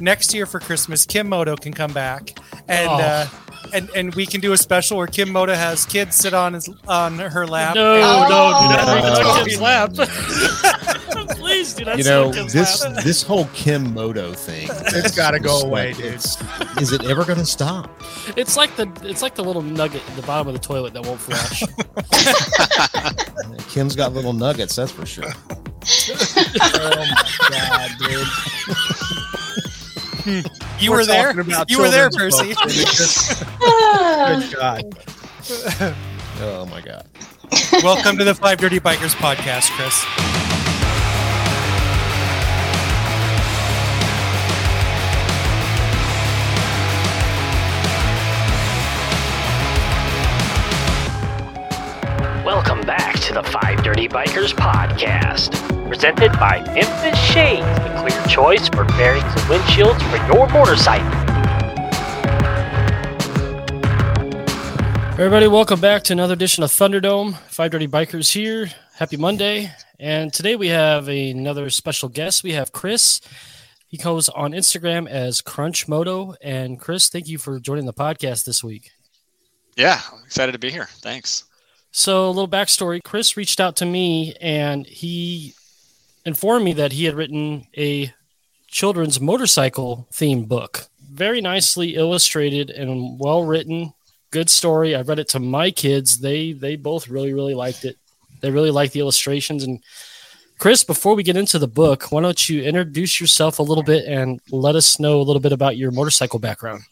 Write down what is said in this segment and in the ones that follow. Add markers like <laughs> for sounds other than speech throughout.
next year for Christmas, Kim Moto can come back, and Oh. uh, and and we can do a special where Kim Moto has kids sit on his on her lap. No, and- no, do not Oh. bring on Kim's lap. <laughs> Please do not you know Kim's this lap. <laughs> this whole Kim Moto thing. It's gotta go away, like, dude. Is it ever going to stop? It's like the it's like the little nugget at the bottom of the toilet that won't flush. <laughs> Kim's got little nuggets, that's for sure. Oh my god, dude. <laughs> You We're were there. about You were there, Percy. books, and it just- Good God. <laughs> Oh my god. Welcome to the Five Dirty Bikers podcast, Chris. To the Five Dirty Bikers podcast, presented by Memphis Shades, the clear choice for bearings and windshields for your motorcycle. Everybody, welcome back to another edition of Thunderdome. Five Dirty Bikers here. Happy Monday. And today we have another special guest. We have Chris. He goes on Instagram as Crunch Moto. And Chris, thank you for joining the podcast this week. Yeah, I'm excited to be here. Thanks. So, a little backstory Chris reached out to me and he informed me that he had written a children's motorcycle theme book. Very nicely illustrated and well written. Good story. I read it to my kids. They they both really really liked it. They really liked the illustrations and Chris, before we get into the book, why don't you introduce yourself a little bit and let us know a little bit about your motorcycle background?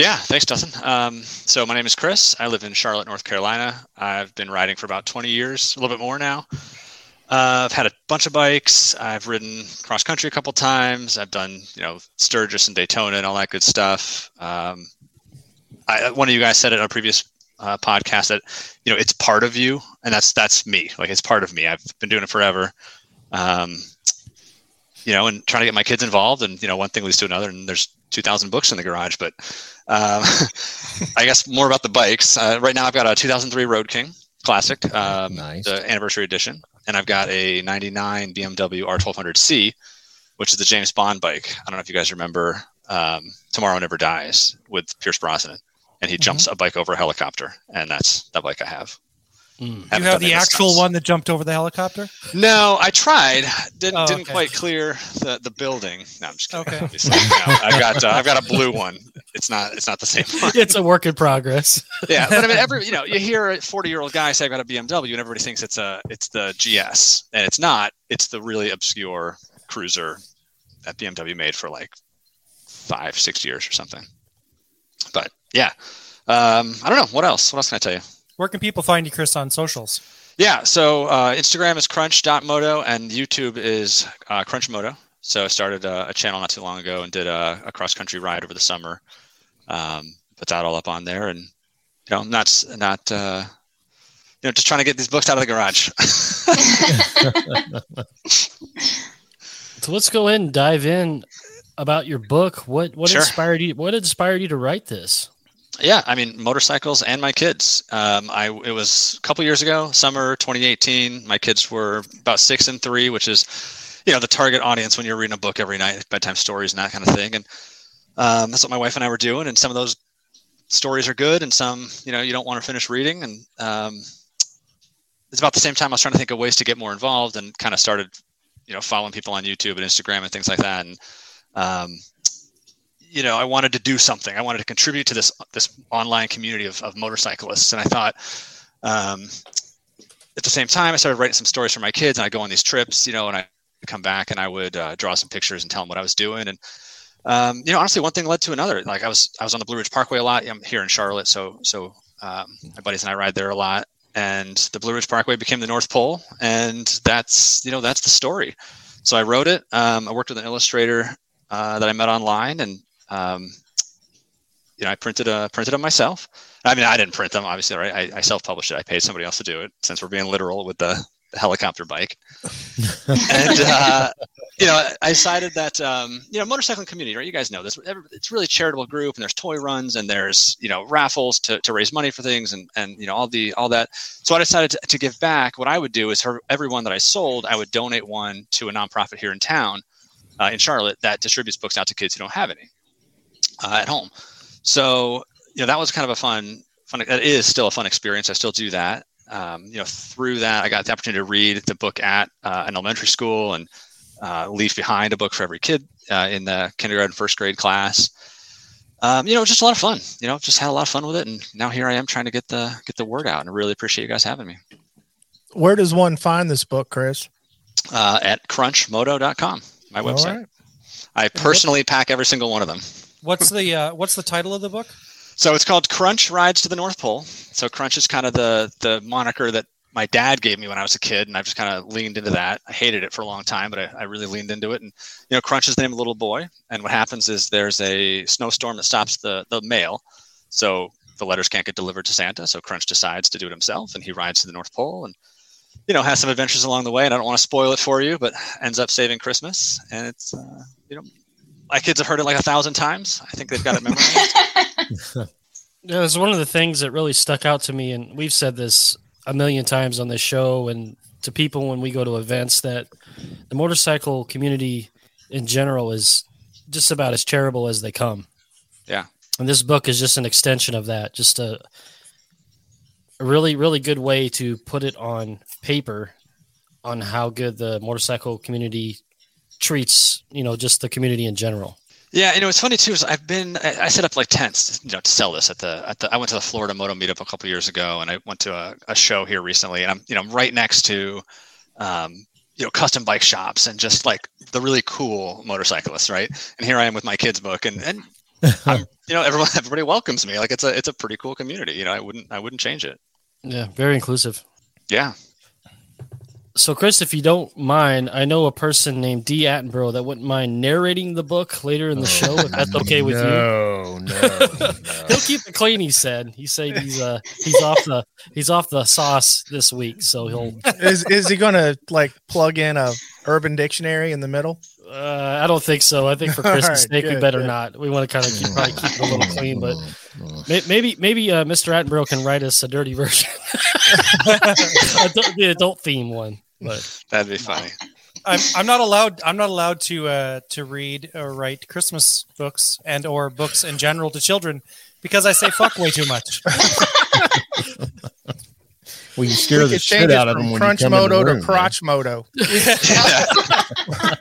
Yeah, thanks, Dustin. Um, so my name is Chris. I live in Charlotte, North Carolina. I've been riding for about 20 years, a little bit more now. Uh, I've had a bunch of bikes. I've ridden cross country a couple times. I've done, you know, Sturgis and Daytona and all that good stuff. Um, I, one of you guys said it on a previous uh, podcast that, you know, it's part of you, and that's that's me. Like it's part of me. I've been doing it forever. Um, you know, and trying to get my kids involved, and you know, one thing leads to another, and there's 2,000 books in the garage. But um, <laughs> I guess more about the bikes. Uh, right now, I've got a 2003 Road King Classic, um, Nice. the anniversary edition, and I've got a '99 BMW R1200C, which is the James Bond bike. I don't know if you guys remember um, "Tomorrow Never Dies" with Pierce Brosnan, and he jumps a bike over a helicopter, and that's the bike I have. Mm. You Haven't have done the actual stunts. one that jumped over the helicopter. No, I tried. Didn't Oh, didn't quite clear the, the building. No, I'm just kidding. Okay. obviously. No, I've got uh, I've got a blue one. It's not it's not the same <laughs> one. It's a work in progress. yeah, but I mean, every <laughs> you know, you hear a 40 year old guy say I've got a BMW, and everybody thinks it's a it's the GS, and it's not. It's the really obscure cruiser that BMW made for like five six years or something. But yeah, um, I don't know what else. What else can I tell you? Where can people find you, Chris, on socials? Yeah, so uh, Instagram is crunch.moto and YouTube is uh, crunchmoto. So I started a, a channel not too long ago and did a, a cross country ride over the summer. Um, put that all up on there, and you know, not not uh, you know, just trying to get these books out of the garage. <laughs> <laughs> So let's go ahead and dive in about your book. What what Sure. inspired you? What inspired you to write this? Yeah, I mean, motorcycles and my kids. Um, I it was a couple years ago, summer 2018. My kids were about six and three, which is you know the target audience when you're reading a book every night, bedtime stories and that kind of thing. And um, that's what my wife and I were doing. And some of those stories are good, and some you know you don't want to finish reading. And um, it's about the same time I was trying to think of ways to get more involved, and kind of started you know following people on YouTube and Instagram and things like that. And um, you know, I wanted to do something. I wanted to contribute to this this online community of, of motorcyclists, and I thought. Um, at the same time, I started writing some stories for my kids, and I go on these trips, you know, and I come back and I would uh, draw some pictures and tell them what I was doing. And um, you know, honestly, one thing led to another. Like I was I was on the Blue Ridge Parkway a lot. I'm here in Charlotte, so so um, my buddies and I ride there a lot. And the Blue Ridge Parkway became the North Pole, and that's you know that's the story. So I wrote it. Um, I worked with an illustrator uh, that I met online, and um, you know I printed a printed them myself. I mean, I didn't print them, obviously, right? I, I self-published it. I paid somebody else to do it, since we're being literal with the, the helicopter bike. <laughs> and uh, you know, I decided that um, you know, motorcycling community, right? You guys know this. It's really charitable group, and there's toy runs, and there's you know raffles to, to raise money for things, and and you know all the all that. So I decided to, to give back. What I would do is for everyone that I sold, I would donate one to a nonprofit here in town. uh, in Charlotte that distributes books out to kids who don't have any uh, at home. So you know that was kind of a fun, fun. It is still a fun experience. I still do that. Um, you know, through that, I got the opportunity to read the book at uh, an elementary school and uh, leave behind a book for every kid uh, in the kindergarten, first grade class. Um, you know, just a lot of fun. You know, just had a lot of fun with it, and now here I am trying to get the get the word out. And I really appreciate you guys having me Where does one find this book, Chris? uh, at crunchmoto.com, my website. right. I personally pack every single one of them. What's the uh, what's the title of the book? So it's called Crunch Rides to the North Pole. So Crunch is kind of the the moniker that my dad gave me when I was a kid, and I've just kind of leaned into that. I hated it for a long time, but I, I really leaned into it. And you know, Crunch is the name of the little boy. And what happens is there's a snowstorm that stops the the mail, so the letters can't get delivered to Santa. So Crunch decides to do it himself, and he rides to the North Pole and you know has some adventures along the way. And I don't want to spoil it for you, but ends up saving Christmas. And it's uh, you know, my kids have heard it like a thousand times. I think they've got it memorized. <laughs> <laughs> Yeah, it was one of the things that really stuck out to me, and we've said this a million times on this show and to people when we go to events that the motorcycle community in general is just about as charitable as they come. Yeah. And this book is just an extension of that, just a, a really, really good way to put it on paper on how good the motorcycle community treats, you know, just the community in general. Yeah, you know, it's funny too. Is I've been I I set up like tents, you know, to sell this at the at the. I went to the Florida Moto Meetup a couple years ago, and I went to a, a show here recently, and I'm you know I'm right next to, um, you know, custom bike shops and just like the really cool motorcyclists, right? And here I am with my kids' book, and and <laughs> I'm, you know everyone everybody welcomes me. Like it's a it's a pretty cool community. You know, I wouldn't I wouldn't change it. Yeah, very inclusive. Yeah. So, Chris, if you don't mind, I know a person named D. Attenborough that wouldn't mind narrating the book later in the show, if that's okay with you. no, no, no. <laughs> He'll keep it clean. He said. He said he's uh he's off the he's off the sauce this week, so he'll. <laughs> Is is he gonna like plug in a Urban Dictionary in the middle? Uh, I don't think so. I think for <laughs> Christmas' All right, sake, we better good. not. We want to kind of keep, probably keep it a little clean, but maybe maybe uh, Mr. Attenborough can write us a dirty version, Adult- the adult theme one. But That'd be funny. I'm, I'm not allowed. I'm not allowed to uh, to read or write Christmas books and or books in general to children because I say fuck way too much. <laughs> Well, you scare we the could shit change it out of them from when Crunch you come in the Moto to room, man. Crotch Moto. <laughs>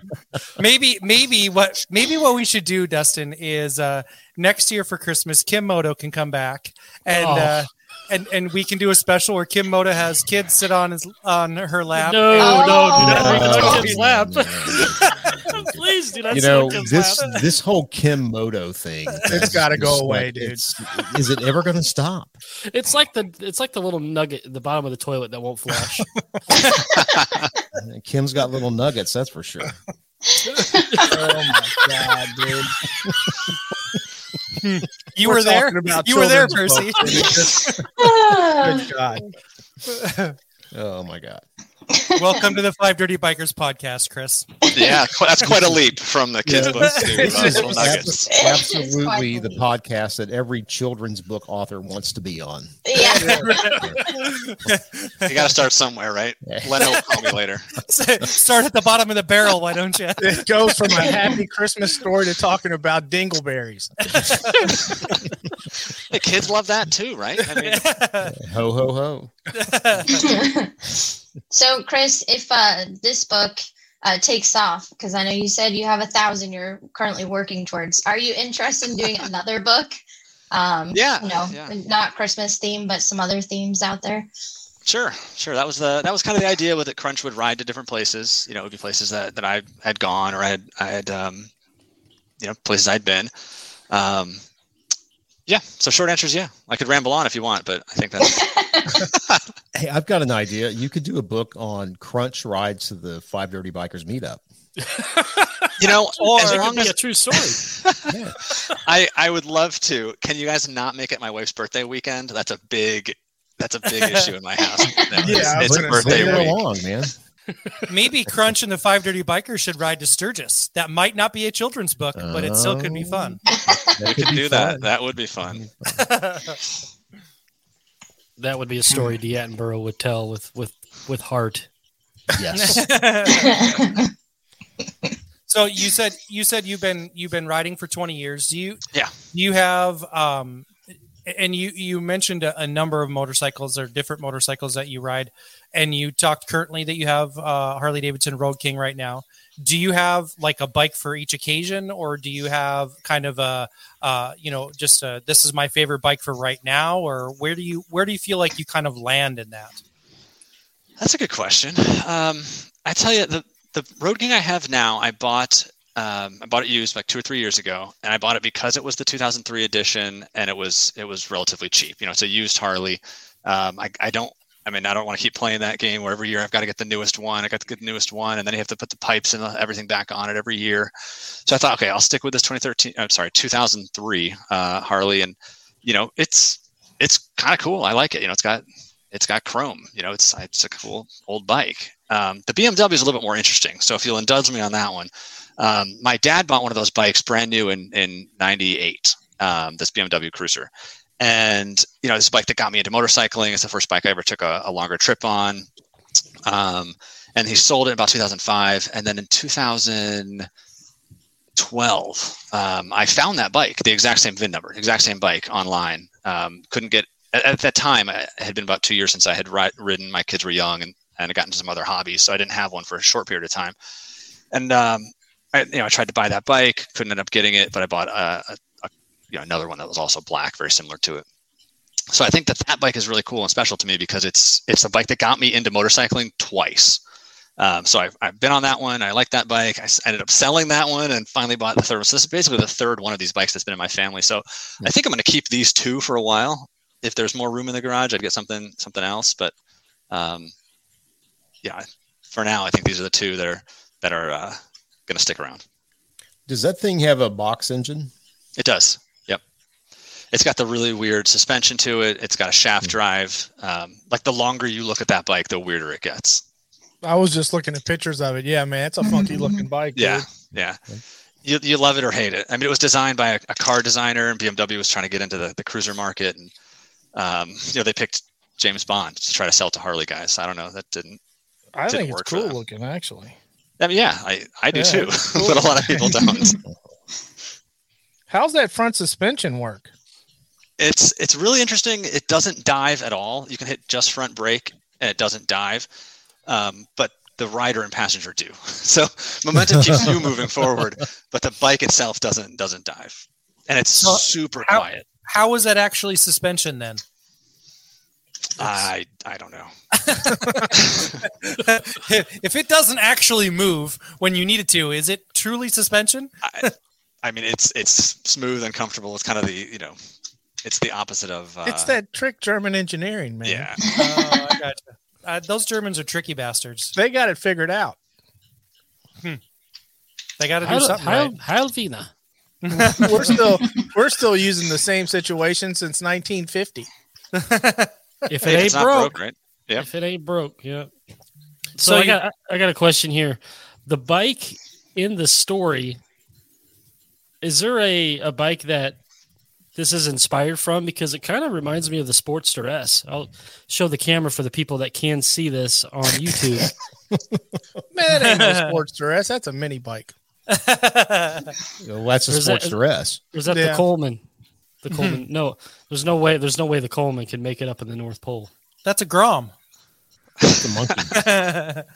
maybe maybe what maybe what we should do, Dustin, is uh, next year for Christmas, Kim Moto can come back and. Oh. Uh, and, and we can do a special where Kim Moto has kids sit on his on her lap. no, and- oh. no, do Oh. not read the kid's lap. man. <laughs> Please do not. You sit know on kid's this lap. this whole Kim Moto thing. It's gotta go is away, like- dude. it's- Is it ever going to stop? It's like the it's like the little nugget at the bottom of the toilet that won't flush. <laughs> <laughs> Kim's got little nuggets, that's for sure. Oh my god, dude! You We're were there. about You were there, Percy. books, and it just-. Good <laughs> God. <laughs> Oh my god. Welcome to the Five Dirty Bikers podcast, Chris. Yeah, that's quite a leap from the kids' Yeah. books to uh, little nuggets. Absolutely the podcast that every children's book author wants to be on. Yeah. You got to start somewhere, right? Leno will call me later. <laughs> Start at the bottom of the barrel, why don't you? It goes from a happy Christmas story to talking about dingleberries. <laughs> the kids love that too, right? I mean, <laughs> Ho ho ho. So, Chris, if uh, this book uh, takes off, because I know you said you have a thousand you're currently working towards, are you interested in doing another <laughs> book? Um, Yeah, You know, yeah. not Christmas theme, but some other themes out there. Sure, sure. That was the that was kind of the idea with it. Crunch would ride to different places. You know, it would be places that, that I had gone or I had I had um, you know places I'd been. Um, yeah. So short answer is yeah. I could ramble on if you want, but I think that's <laughs> Hey, I've got an idea. You could do a book on Crunch rides to the Five Dirty Bikers meetup. you know <laughs> Or as long could be as a true story. <laughs> Yeah. I I would love to. Can you guys not make it my wife's birthday weekend? That's a big that's a big issue in my house. No, Yeah, it's, I it's gonna birthday say Bring that. it week. along, man. Maybe Crunch and the Five Dirty Bikers should ride to Sturgis. That might not be a children's book, but it still could be fun. That We could could be do that. That would be fun. <laughs> That would be a story D. Attenborough would tell with with with heart. Yes. <laughs> So you said you said you've been you've been riding for 20 years. Do you Yeah. you have um and you you mentioned a, a number of motorcycles or different motorcycles that you ride and you talked currently that you have uh, Harley Davidson Road King right now. Do you have like a bike for each occasion or do you have kind of a uh you know just a, this is my favorite bike for right now or where do you where do you feel like you kind of land in that? That's a good question. Um, I tell you, the the Road King I have now, I bought. Um, I bought it used like two or three years ago, and I bought it because it was the 2003 edition, and it was it was relatively cheap. You know, it's a used Harley. Um, I, I don't. I mean, I don't want to keep playing that game where every year I've got to get the newest one. I got to get the newest one, and then you have to put the pipes and everything back on it every year. So I thought, okay, I'll stick with this 2013. I'm sorry, 2003 uh, Harley, and you know, it's it's kind of cool. I like it. You know, it's got it's got chrome. You know, it's it's a cool old bike. Um, the BMW is a little bit more interesting. So if you'll indulge me on that one, um, my dad bought one of those bikes brand new in in '98. Um, this BMW Cruiser, and you know, this bike that got me into motorcycling. It's the first bike I ever took a, a longer trip on. Um, and he sold it about 2005, and then in 2012, um, I found that bike, the exact same VIN number, exact same bike online. Um, couldn't get at, at that time. It had been about two years since I had ri- ridden. My kids were young, and and had gotten into some other hobbies, so I didn't have one for a short period of time. And um, I, you know, I tried to buy that bike, couldn't end up getting it, but I bought a, a you know another one that was also black, very similar to it. So I think that that bike is really cool and special to me because it's it's a bike that got me into motorcycling twice. Um, so I've, I've been on that one. I like that bike. I ended up selling that one and finally bought the third one. So this is basically the third one of these bikes that's been in my family. So I think I'm going to keep these two for a while. If there's more room in the garage, I'd get something something else. But um, yeah, for now, I think these are the two that are that are uh, going to stick around. Does that thing have a box engine? It does. Yep. It's got the really weird suspension to it. It's got a shaft drive. Um, like the longer you look at that bike, the weirder it gets. I was just looking at pictures of it. Yeah, man, it's a funky looking <laughs> bike. dude. Yeah, yeah. You, you love it or hate it. I mean, it was designed by a, a car designer, and BMW was trying to get into the, the cruiser market, and um, you know they picked James Bond to try to sell to Harley guys. I don't know, that didn't. I Didn't think it's work for cool looking, actually. I mean, yeah, I, I do Yeah, too, it's <laughs> cool. but a lot of people don't. <laughs> How's that front suspension work? It's it's really interesting. It doesn't dive at all. You can hit just front brake and it doesn't dive, um, but the rider and passenger do. <laughs> So momentum keeps you <laughs> moving forward, but the bike itself doesn't doesn't dive, and it's So super how- quiet. How is that actually suspension then? I I don't know. <laughs> if it doesn't actually move when you need it to, is it truly suspension? I, I mean, it's it's smooth and comfortable. It's kind of the you know, it's the opposite of. Uh, it's that trick German engineering, man. Yeah, <laughs> Oh, I gotcha. Uh, those Germans are tricky bastards. They got it figured out. They got to do Heil, something Heil, right. Heil Wiener. <laughs> <laughs> We're still we're still using the same situation since 1950. If it it's ain't broke, broke, right? Yep. if it ain't broke, yeah. So, So I you- got I got a question here. The bike in the story, is there a, a bike that this is inspired from? Because it kind of reminds me of the sports Sportster S. I'll show the camera for the people that can see this on YouTube. <laughs> Man, that ain't no <laughs> Sportster S. That's a mini bike. Well, that's a Or is that- sports dress. Is that Yeah. the Coleman? The <laughs> Coleman? no, there's no way. There's no way the Coleman can make it up in the North Pole. That's a Grom. It's a monkey.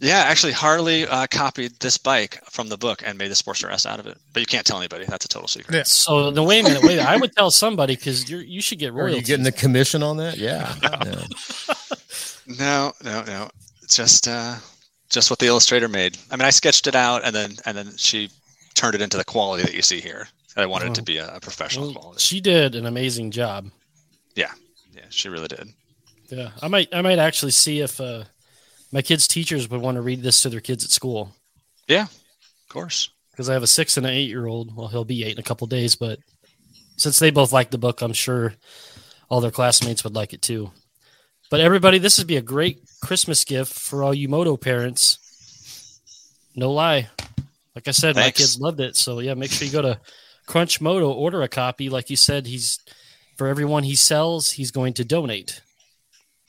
Yeah, actually, Harley uh, copied this bike from the book and made the Sportster S out of it. But you can't tell anybody. That's a total secret. Yeah. So no, wait a minute. Wait, I would tell somebody because you you should get Are royalties. you getting the commission on that? Yeah. <laughs> Yeah. No, no, no. It's just uh, just what the illustrator made. I mean, I sketched it out, and then and then she turned it into the quality that you see here. I wanted it to be a, a professional Well, quality. she did an amazing job. Yeah, yeah, she really did. Yeah, I might I might actually see if uh, my kids' teachers would want to read this to their kids at school Yeah, Of course. because I have a six and an eight year old. Well, he'll be eight in a couple days, but since they both like the book, I'm sure all their classmates would like it too. But everybody, this would be a great Christmas gift for all you moto parents. No lie. Like I said, my kids loved it. So yeah, make sure you go to Crunch Moto, order a copy. Like you said, he's for everyone he sells, he's going to donate.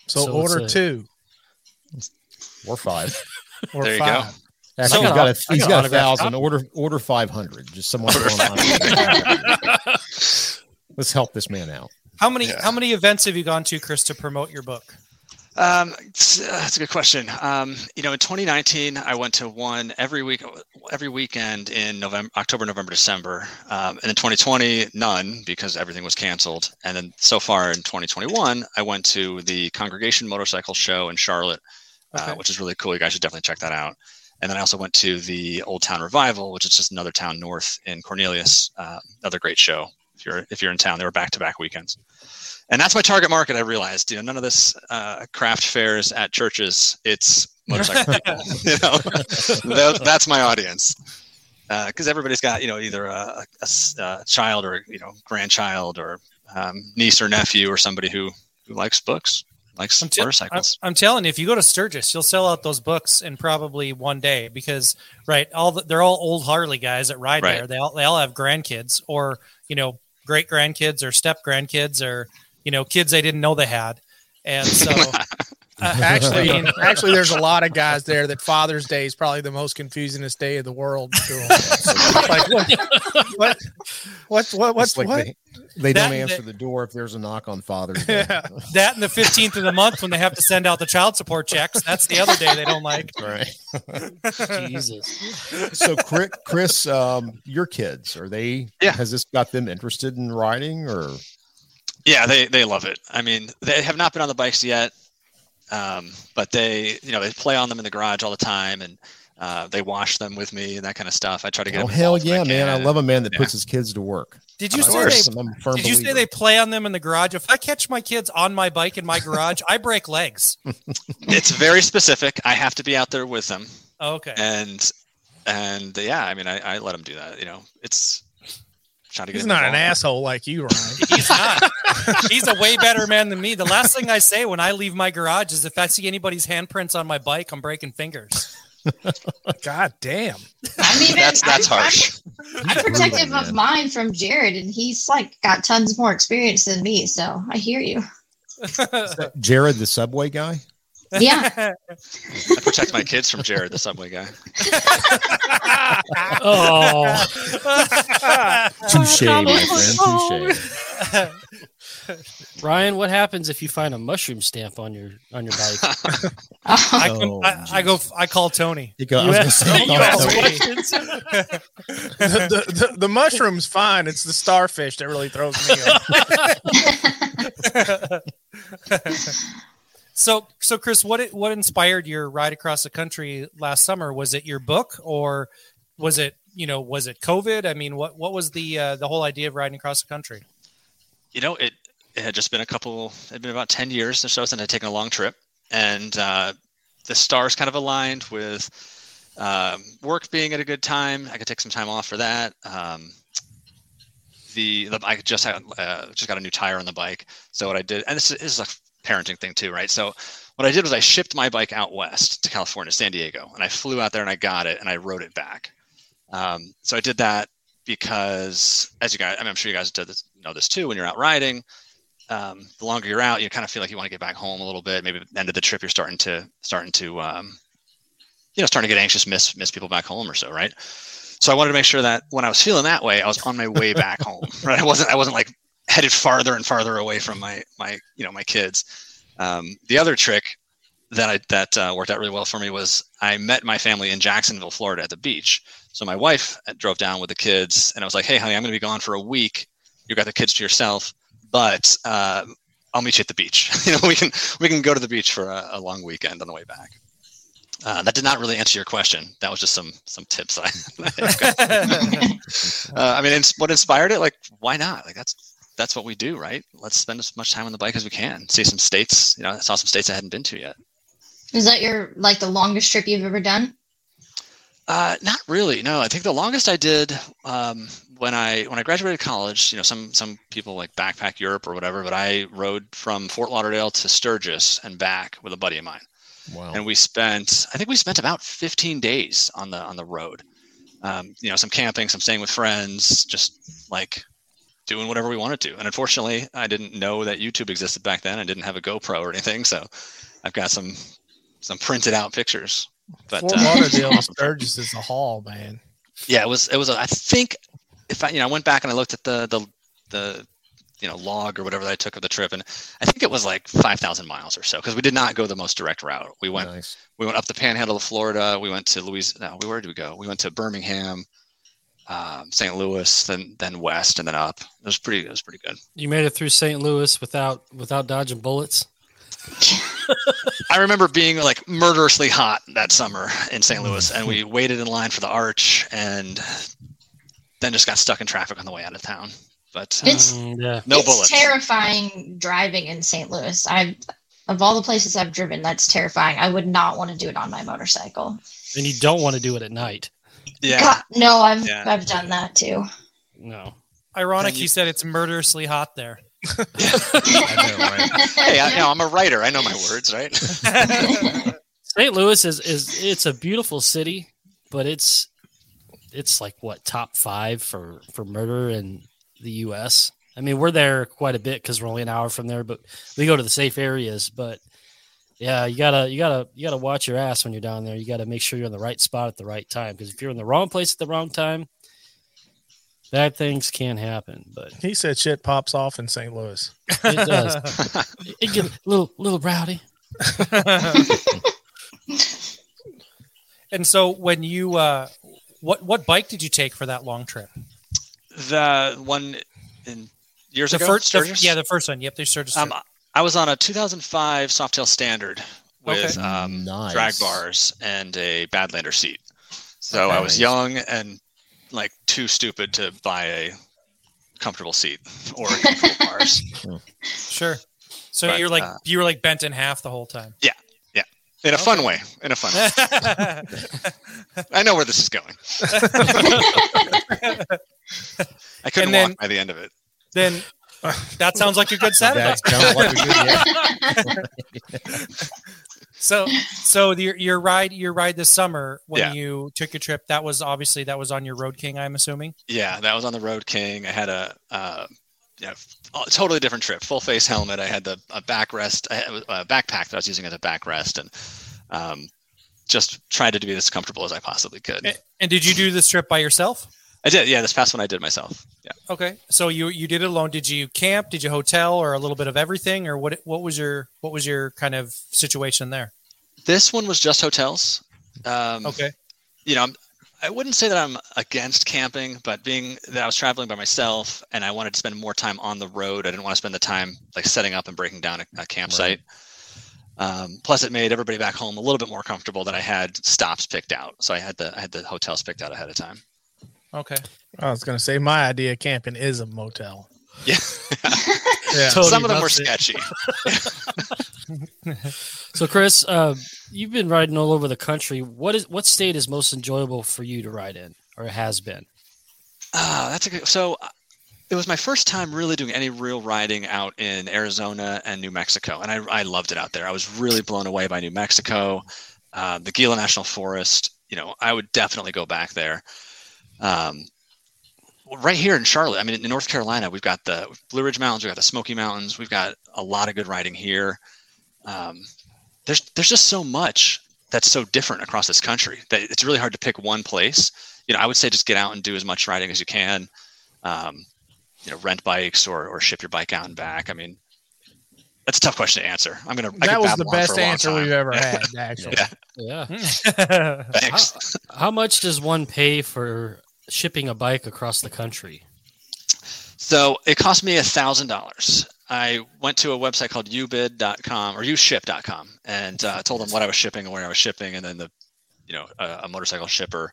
So, So order a- two Or five. or There you go. five. Actually, I he's got got a- a, I he's got a got a thousand. copy. Order order five hundred. Just someone. going on. <laughs> Let's help this man out. How many Yeah. how many events have you gone to, Chris, to promote your book? Um, it's- uh, that's a good question. Um, you know, in 2019, I went to one every week, every weekend in November, October, November, December. Um, and in 2020, none because everything was canceled. And then so far in 2021, I went to the Congregation Motorcycle Show in Charlotte, Okay. uh, which is really cool. You guys should definitely check that out. And then I also went to the Old Town Revival, which is just another town north in Cornelius. Uh, another great show. If you're if you're in town, they were back to back weekends and that's my target market. I realized, you know, none of this uh, craft fairs at churches. It's motorcycle <laughs> people. <laughs> you know, That- that's my audience. Because everybody's got, you know, either a child or you know, grandchild or um, niece or nephew or somebody who who likes books, likes I'm, I'm, motorcycles. I'm telling you, if you go to Sturgis, you'll sell out those books in probably one day because right, all the, they're all old Harley guys that ride Right. there. They all they all have grandkids or you know great grandkids or step grandkids or you know kids they didn't know they had, and so <laughs> uh, Actually, I <laughs> mean, actually, there's a lot of guys there that Father's Day is probably the most confusingest day of the world. to 'em. like what? What? What? What? What's like what? they, they don't answer the door if there's a knock on Father's Day. Yeah. that and the 15th of the month when they have to send out the child support checks. That's the other day they don't like. right. Jesus. So, Chris, Chris um, your kids are they? Yeah. Has this got them interested in riding or? Yeah, they they love it. I mean, they have not been on the bikes yet, um, but they you know they play on them in the garage all the time, and uh, they wash them with me and that kind of stuff. I try to get Oh hell involved when yeah, man! I love a man that Yeah. puts his kids to work. Did you Of say course. they? I'm Did you say they play on them in the garage? If I catch my kids on my bike in my garage, I break legs. <laughs> It's very specific. I have to be out there with them. Oh, Okay. and and yeah i mean i, I let them do that you know it's trying to get He's not an asshole like you, Ryan. <laughs> He's not. He's a way better man than me. The last thing I say when I leave my garage is if I see anybody's handprints on my bike, I'm breaking fingers. <laughs> God damn. I mean, that's I'm- that's I'm- harsh I'm protective of mine from Jared, and he's like got tons more experience than me. So I hear you. <laughs> Jared, the subway guy. Yeah, <laughs> i protect my kids from jared the subway guy <laughs> Oh, <laughs> Touche, my friend. Touche. Ryan, what happens if you find a mushroom stamp on your on your bike? Oh, I, Oh, come, I, I go. I call Tony. You go, I was gonna say, You no, ask questions? the, the, the, the mushroom's fine. It's the starfish that really throws me off. So, so Chris, what it- what inspired your ride across the country last summer? Was it your book, or was it you know was it COVID? I mean, what what was the uh, the whole idea of riding across the country? you know it it had just been a couple it had been about 10 years or so since i'd taken a long trip and uh, the stars kind of aligned with um, work being at a good time i could take some time off for that um, the, the i just had uh, just got a new tire on the bike so what i did and this is, this is a parenting thing too right? So what i did was i shipped my bike out west to california san diego and i flew out there and i got it and i rode it back. Um, so i did that because as you guys I i'm sure you guys this, know this too when you're out riding um, the longer you're out you kind of feel like you want to get back home a little bit maybe at the end of the trip you're starting to starting to um, you know starting to get anxious miss miss people back home or so right? So i wanted to make sure that when i was feeling that way i was on my way back home <laughs> right? I wasn't i wasn't like headed farther and farther away from my my you know my kids um, the other trick that I that uh, worked out really well for me was I met my family in Jacksonville, Florida, at the beach. So my wife drove down with the kids, and I was like, "Hey, honey, I'm going to be gone for a week. You got the kids to yourself, but uh, I'll meet you at the beach. <laughs> you know, we can we can go to the beach for a, a long weekend on the way back." Uh, that did not really answer your question. That was just some some tips I. <laughs> <laughs> uh, I mean, what inspired it? Like, why not? Like that's that's what we do, right? Let's spend as much time on the bike as we can. See some states. You know, I saw some states I hadn't been to yet. is that your like the longest trip you've ever done? Uh, not really. No, I think the longest I did um, when I when I graduated college. You know, some some people like backpack Europe or whatever, but I rode from Fort Lauderdale to Sturgis and back with a buddy of mine, Wow. and we spent I think we spent about 15 days on the on the road. Um, you know, some camping, some staying with friends, just like doing whatever we wanted to. And unfortunately, I didn't know that YouTube existed back then. I didn't have a GoPro or anything, so I've got some some printed out pictures. But Fort uh, Lauderdale to <laughs> Sturgis is a haul, man. yeah, it was it was. a- I think if I you know I went back and I looked at the the the you know log or whatever that I took of the trip, and I think it was like five thousand miles or so because we did not go the most direct route. We went Nice. we went up the Panhandle of Florida. We went to Louis. No, where did we go? We went to Birmingham, um, St. Louis, then then west, and then up. It was pretty. It was pretty good. You made it through St. Louis without without dodging bullets. <laughs> I remember being like murderously hot that summer in St. Louis, and we waited in line for the arch, and then just got stuck in traffic on the way out of town. But uh, It's Mm, yeah. no it's bullets. terrifying driving in St. Louis. I've of all the places I've driven, that's terrifying. I would not want to do it on my motorcycle. And you don't want to do it at night. Yeah, God, no, I've Yeah. I've done that too. No. Ironic, Then you- you said it's murderously hot there. I know, right? hey, I, you know, I'm a writer. I know my words, right? <laughs> St. Louis is is it's a beautiful city, but it's it's like what top five for for murder in the U.S. I mean, we're there quite a bit because we're only an hour from there, but we go to the safe areas. But yeah, you gotta you gotta you gotta watch your ass when you're down there. You gotta make sure you're in the right spot at the right time because if you're in the wrong place at the wrong time, bad things can happen. But He said shit pops off in St. Louis. it does. <laughs> it get a little little rowdy. <laughs> and so when you uh what what bike did you take for that long trip? the one in years The ago. first the- yeah, the first one. Yep, they Sturgis. Um, trip. I was on a 2005 Softail Standard with Okay. um, Nice. drag bars and a Badlander seat. So I was young and like too stupid to buy a comfortable seat or comfortable bars. <laughs> sure. So but, you're like uh, you were like bent in half the whole time. Yeah. Yeah. In a fun way. In a fun way. <laughs> I know where this is going. <laughs> I couldn't And then- walk by the end of it. then that sounds like a good Saturday. That's like we did, yeah. So so your your ride your ride this summer when Yeah. you took your trip that was obviously that was on your Road King I'm assuming. Yeah, that was on the Road King. I had a uh, yeah, totally different trip. Full face helmet. I had the a backrest, I had a backpack that I was using as a backrest, and um, just tried to be as comfortable as I possibly could. A- And did you do this trip by yourself? I did. Yeah, this past one I did myself. Yeah. Okay. So you you did it alone. Did you camp? Did you hotel or a little bit of everything or what what was your what was your kind of situation there? This one was just hotels. Um, Okay. you know, I'm, I wouldn't say that I'm against camping, but being that I was traveling by myself and I wanted to spend more time on the road, I didn't want to spend the time like setting up and breaking down a, a campsite. Um, plus, it made everybody back home a little bit more comfortable that I had stops picked out, so I had the I had the hotels picked out ahead of time. Okay. I was gonna say my idea of camping is a motel. Yeah, <laughs> Yeah. Totally some of them were busted. sketchy. <laughs> So, Chris, uh, you've been riding all over the country. What is what state is most enjoyable for you to ride in, or has been? Ah, that's a good. So uh, it was my first time really doing any real riding out in Arizona and New Mexico, and I, I loved it out there. I was really blown away by New Mexico, uh, the Gila National Forest. You know, I would definitely go back there. Um, right here in Charlotte, I mean, in North Carolina, we've got the Blue Ridge Mountains, we've got the Smoky Mountains, we've got a lot of good riding here. Um, there's there's just so much that's so different across this country that it's really hard to pick one place you know, I would say just get out and do as much riding as you can. Um, you know, rent bikes or or ship your bike out and back. I mean, that's a tough question to answer. I'm gonna. I that could was the best answer time. we've ever <laughs> had, actually. Yeah. Yeah. Thanks. How much does one pay for shipping a bike across the country? So it cost me a thousand dollars. I went to a website called ubid.com or uship.com and uh, told them what I was shipping and where I was shipping, and then the, you know, a, a motorcycle shipper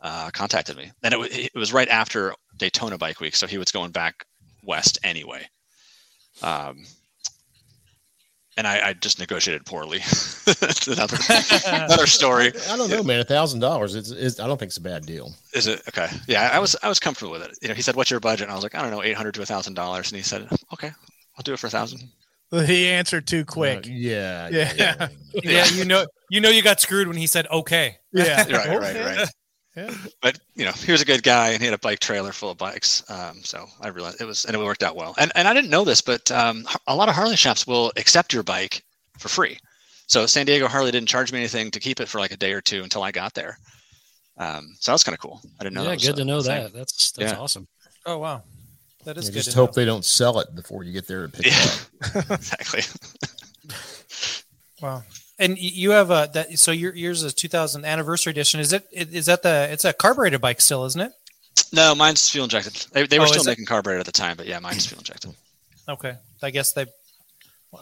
uh, contacted me. And it, wa- it was right after Daytona Bike Week, so he was going back west anyway. Um, and I, I just negotiated poorly. <laughs> That's another, <laughs> another story. I don't know, man. A thousand dollars. It's, it's. I don't think it's a bad deal. Is it okay? Yeah, I was I was comfortable with it. You know, he said, "What's your budget?" And I was like, "I don't know, eight hundred to a thousand dollars." And he said, "Okay, I'll do it for a thousand. <laughs> He answered too quick. Uh, yeah. Yeah. yeah, you know you know you got screwed when he said okay. Yeah. Right, right, right. Yeah. But you know, he was a good guy, and he had a bike trailer full of bikes. Um, so I realized it was, and it worked out well. And and I didn't know this, but um, a lot of Harley shops will accept your bike for free. So San Diego Harley didn't charge me anything to keep it for like a day or two until I got there. Um, so that was kind of cool. I didn't know. yeah, that good to know thing. that. That's that's Yeah. awesome. Oh wow, that is Yeah, good. just to hope know. they don't sell it before you get there and pick Yeah. it up. <laughs> exactly. <laughs> Wow. And you have a that so your yours is 2000 anniversary edition. Is it is that the it's a carbureted bike still, isn't it? No, mine's fuel injected. They, they were Oh, still is it? making carburetor at the time, but yeah, mine's fuel injected. Okay. I guess they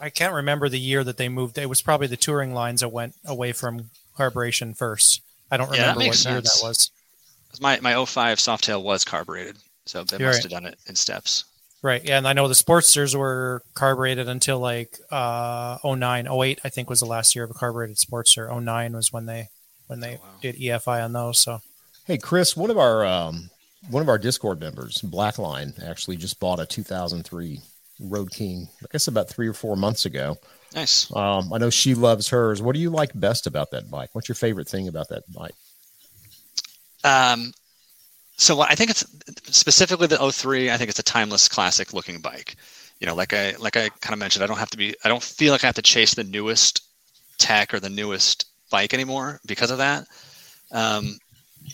I can't remember the year that they moved. It was probably the touring lines that went away from carburation first. I don't Yeah, remember what makes year that was. My my 05 Softail was carbureted, so they You're must right. have done it in steps. Right. Yeah, and I know the Sportsters were carbureted until like uh 09, 08 I think was the last year of a carbureted Sportster. 09 was when they when they Oh, wow. did EFI on those. So Hey, Chris, one of our um, one of our Discord members, Blackline, actually just bought a 2003 Road King. I guess about three or four months ago. Nice. Um, I know she loves hers. What do you like best about that bike? What's your favorite thing about that bike? Um, so I think it's specifically the 03. I think it's a timeless classic looking bike. You know, like I like I kind of mentioned, I don't have to be. I don't feel like I have to chase the newest tech or the newest bike anymore because of that. Um,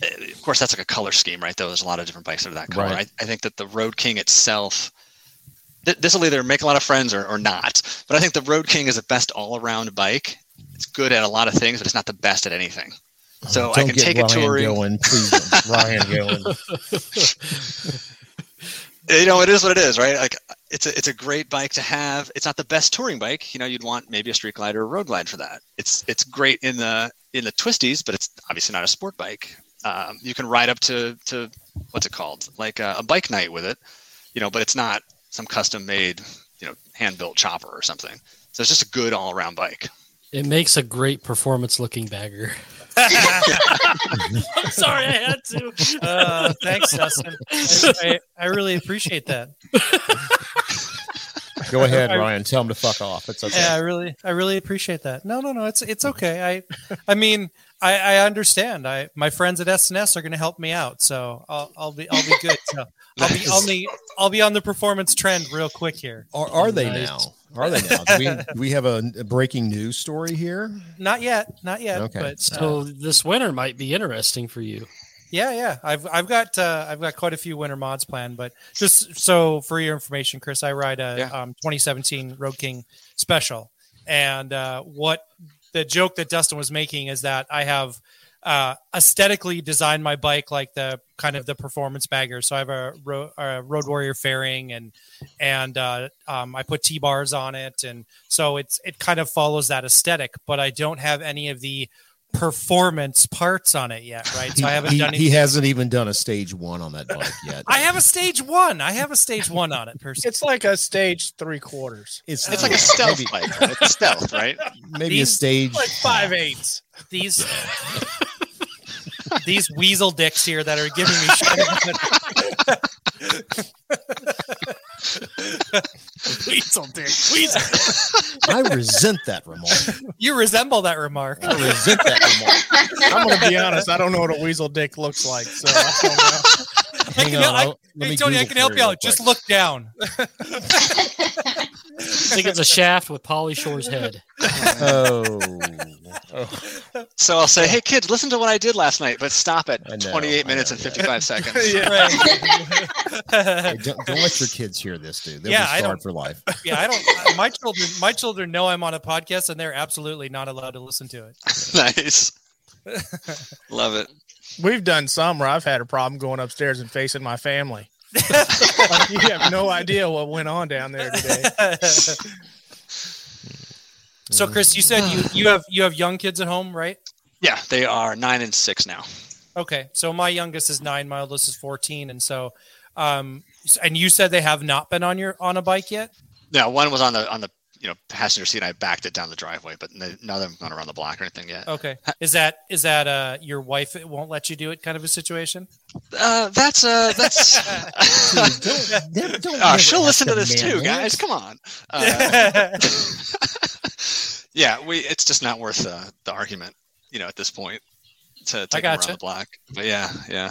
eh, of course, that's like a color scheme, right? Though there's a lot of different bikes that are that color. Right. I, I think that the Road King itself. th- This will either make a lot of friends or, or not, but I think the Road King is the best all-around bike. It's good at a lot of things, but it's not the best at anything. So I Don't can get take it Ryan touring. Going, please, Ryan going. <laughs> you know it is what it is right? Like it's a it's a great bike to have. It's not the best touring bike. You know you'd want maybe a street glide or a road glide for that. It's it's great in the in the twisties but it's obviously not a sport bike. Um, you can ride up to to what's it called? Like a, a bike night with it you know but it's not some custom made you know hand built chopper or something. So it's just a good all around bike. It makes a great performance looking bagger. I'm sorry, I had to. uh, thanks, Dustin. I, I, I really appreciate that. Go ahead, Ryan. Tell him to fuck off. It's okay. Yeah, I really, I really appreciate that. No, no, no, it's it's okay. I, I mean, I, I understand. I my friends at S&S are going to help me out, so I'll, I'll be, I'll be good. So I'll be on the, I'll be on the performance trend real quick here. Are, are they Nice. now? Are they now? Do we, do we have a, a breaking news story here? Not yet, not yet. Okay. But uh, So this winter might be interesting for you. yeah, yeah. I've I've got uh, I've got quite a few winter mods planned, but just so for your information, Chris, I ride a Yeah. um, 2017 Road King Special, and uh, what the joke that Dustin was making is that I have uh, aesthetically designed my bike like the kind of the performance bagger. So I have a, ro- a Road Warrior fairing, and and uh, um, I put T bars on it, and so it's it kind of follows that aesthetic. But I don't have any of the performance parts on it yet, right? So I haven't he, done he hasn't even done a stage one on that bike yet. I have a stage one. I have a stage one on it, personally. It's like a stage three quarters. It's it's like a stealth maybe, bike right? it's stealth right maybe a stage Like five eighths. These these weasel dicks here that are giving me shit. <laughs> weasel dick. Weasel. I resent that remark. You resemble that remark. I resent that remark. I'm gonna be honest. I don't know what a weasel dick looks like, so I don't know. I Hang can, on, I, hey, me Tony, I can help you real out. Just look down. <laughs> I think it's a shaft with Pauly Shore's head. Oh. oh, so i'll say hey kids listen to what i did last night but stop at know, 28 minutes know, and yeah. 55 seconds <laughs> Right. Hey, don't, don't let your kids hear this, dude. They'll Yeah, be I scarred don't- for life. <laughs> yeah, I don't. My children, my children know I'm on a podcast, and they're absolutely not allowed to listen to it. <laughs> nice <laughs> love it We've done some where I've had a problem going upstairs and facing my family. like you have no idea what went on down there today. so, Chris, you said you you have you have young kids at home, right? yeah they are nine and six now Okay, so my youngest is nine, my oldest is fourteen, and so, um, and you said they have not been on your on a bike yet. no one was on the on the you know passenger seat i backed it down the driveway but none of them gone around the block or anything yet Okay, is that is that uh your wife won't let you do it kind of a situation? uh that's uh that's <laughs> <laughs> Don't- don't never she'll listen to this demand too that. guys come on uh, <laughs> yeah, we it's just not worth uh, the argument, you know, at this point to take them gotcha. around the block. But yeah, yeah,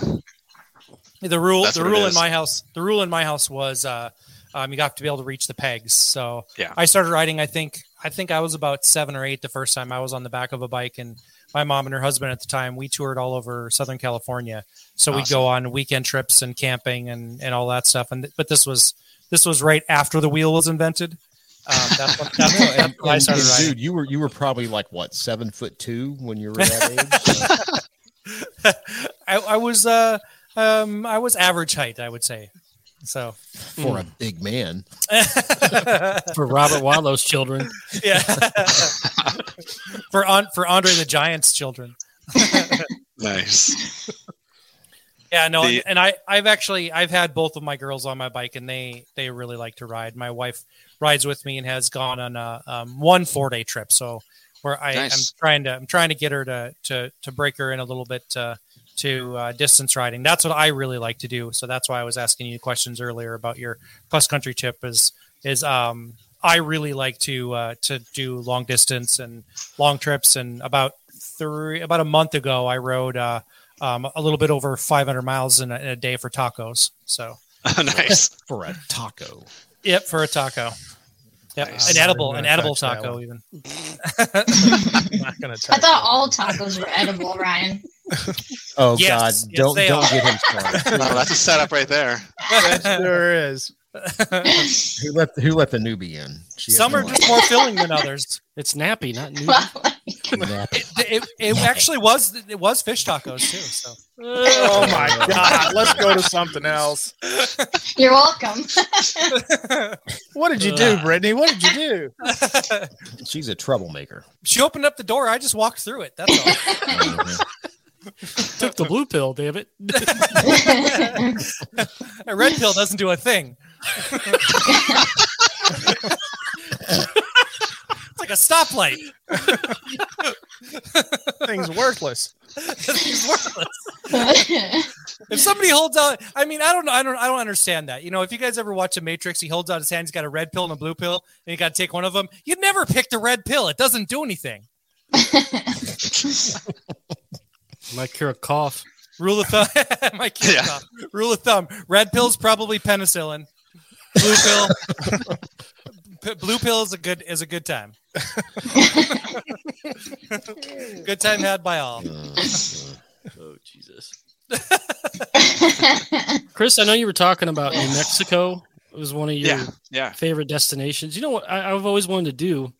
the rule That's the rule in my house the rule in my house was uh um, you have to be able to reach the pegs so Yeah. i started riding i think I think I was about seven or eight the first time I was on the back of a bike, and my mom and her husband at the time we toured all over Southern California. So we'd go on weekend trips and camping and and all that stuff. And but this was this was right after the wheel was invented. Um, that's when, that's when- <laughs> and, when I and- started riding. dude, you were you were probably like what seven foot two when you were that age. So, <laughs> I, I was uh um I was average height, I would say. So for a big man. <laughs> For Robert Wadlow's children. yeah, for on for Andre the Giant's children. Nice. Yeah, no, The- and I I've actually I've had both of my girls on my bike, and they they really like to ride. My wife rides with me and has gone on a um, one four day trip. So where I, Nice. I'm trying to I'm trying to get her to to to break her in a little bit uh, to uh, distance riding. That's what I really like to do. So that's why I was asking you questions earlier about your cross country trip. Is is um I really like to uh, to do long distance and long trips. And about three about a month ago, I rode. Uh, um, a little bit over 500 miles in a, in a day for tacos. So, <laughs> nice. For a taco. yep, for a taco. Yep, Nice. an edible, an edible taco, even. I'm not gonna I touch thought all tacos were edible, Ryan. <laughs> Oh Yes, God! yes, don't don't are. get him started. <laughs> Oh, that's a setup right there. That sure is. <laughs> who let who let the newbie in? She Some are just more filling than others. It's nappy, not new. Well, idea. It. It, it, it actually was it was fish tacos too. So Oh my God! Let's go to something else. you're welcome. What did you do, Brittany? What did you do? She's a troublemaker. she opened up the door. I just walked through it. That's all. Mm-hmm. <laughs> Took the blue pill, damn it. <laughs> a red pill doesn't do a thing. it's like a stoplight. Thing's worthless. It's worthless. If somebody holds out, I mean, I don't know, I don't, I don't understand that. You know, if you guys ever watch a Matrix, he holds out his hand, he's got a red pill and a blue pill, and you got to take one of them. You'd never pick the red pill; it doesn't do anything. <laughs> Might cure a cough. Rule of thumb, <laughs> my kid Yeah. cough. Rule of thumb: red pill's probably penicillin. Blue pill, <laughs> p- blue pill is a good is a good time. <laughs> good time had by all. Uh, uh, oh, Jesus. Chris, I know you were talking about New Mexico. It was one of your Yeah. Yeah. favorite destinations. You know what I, I've always wanted to do?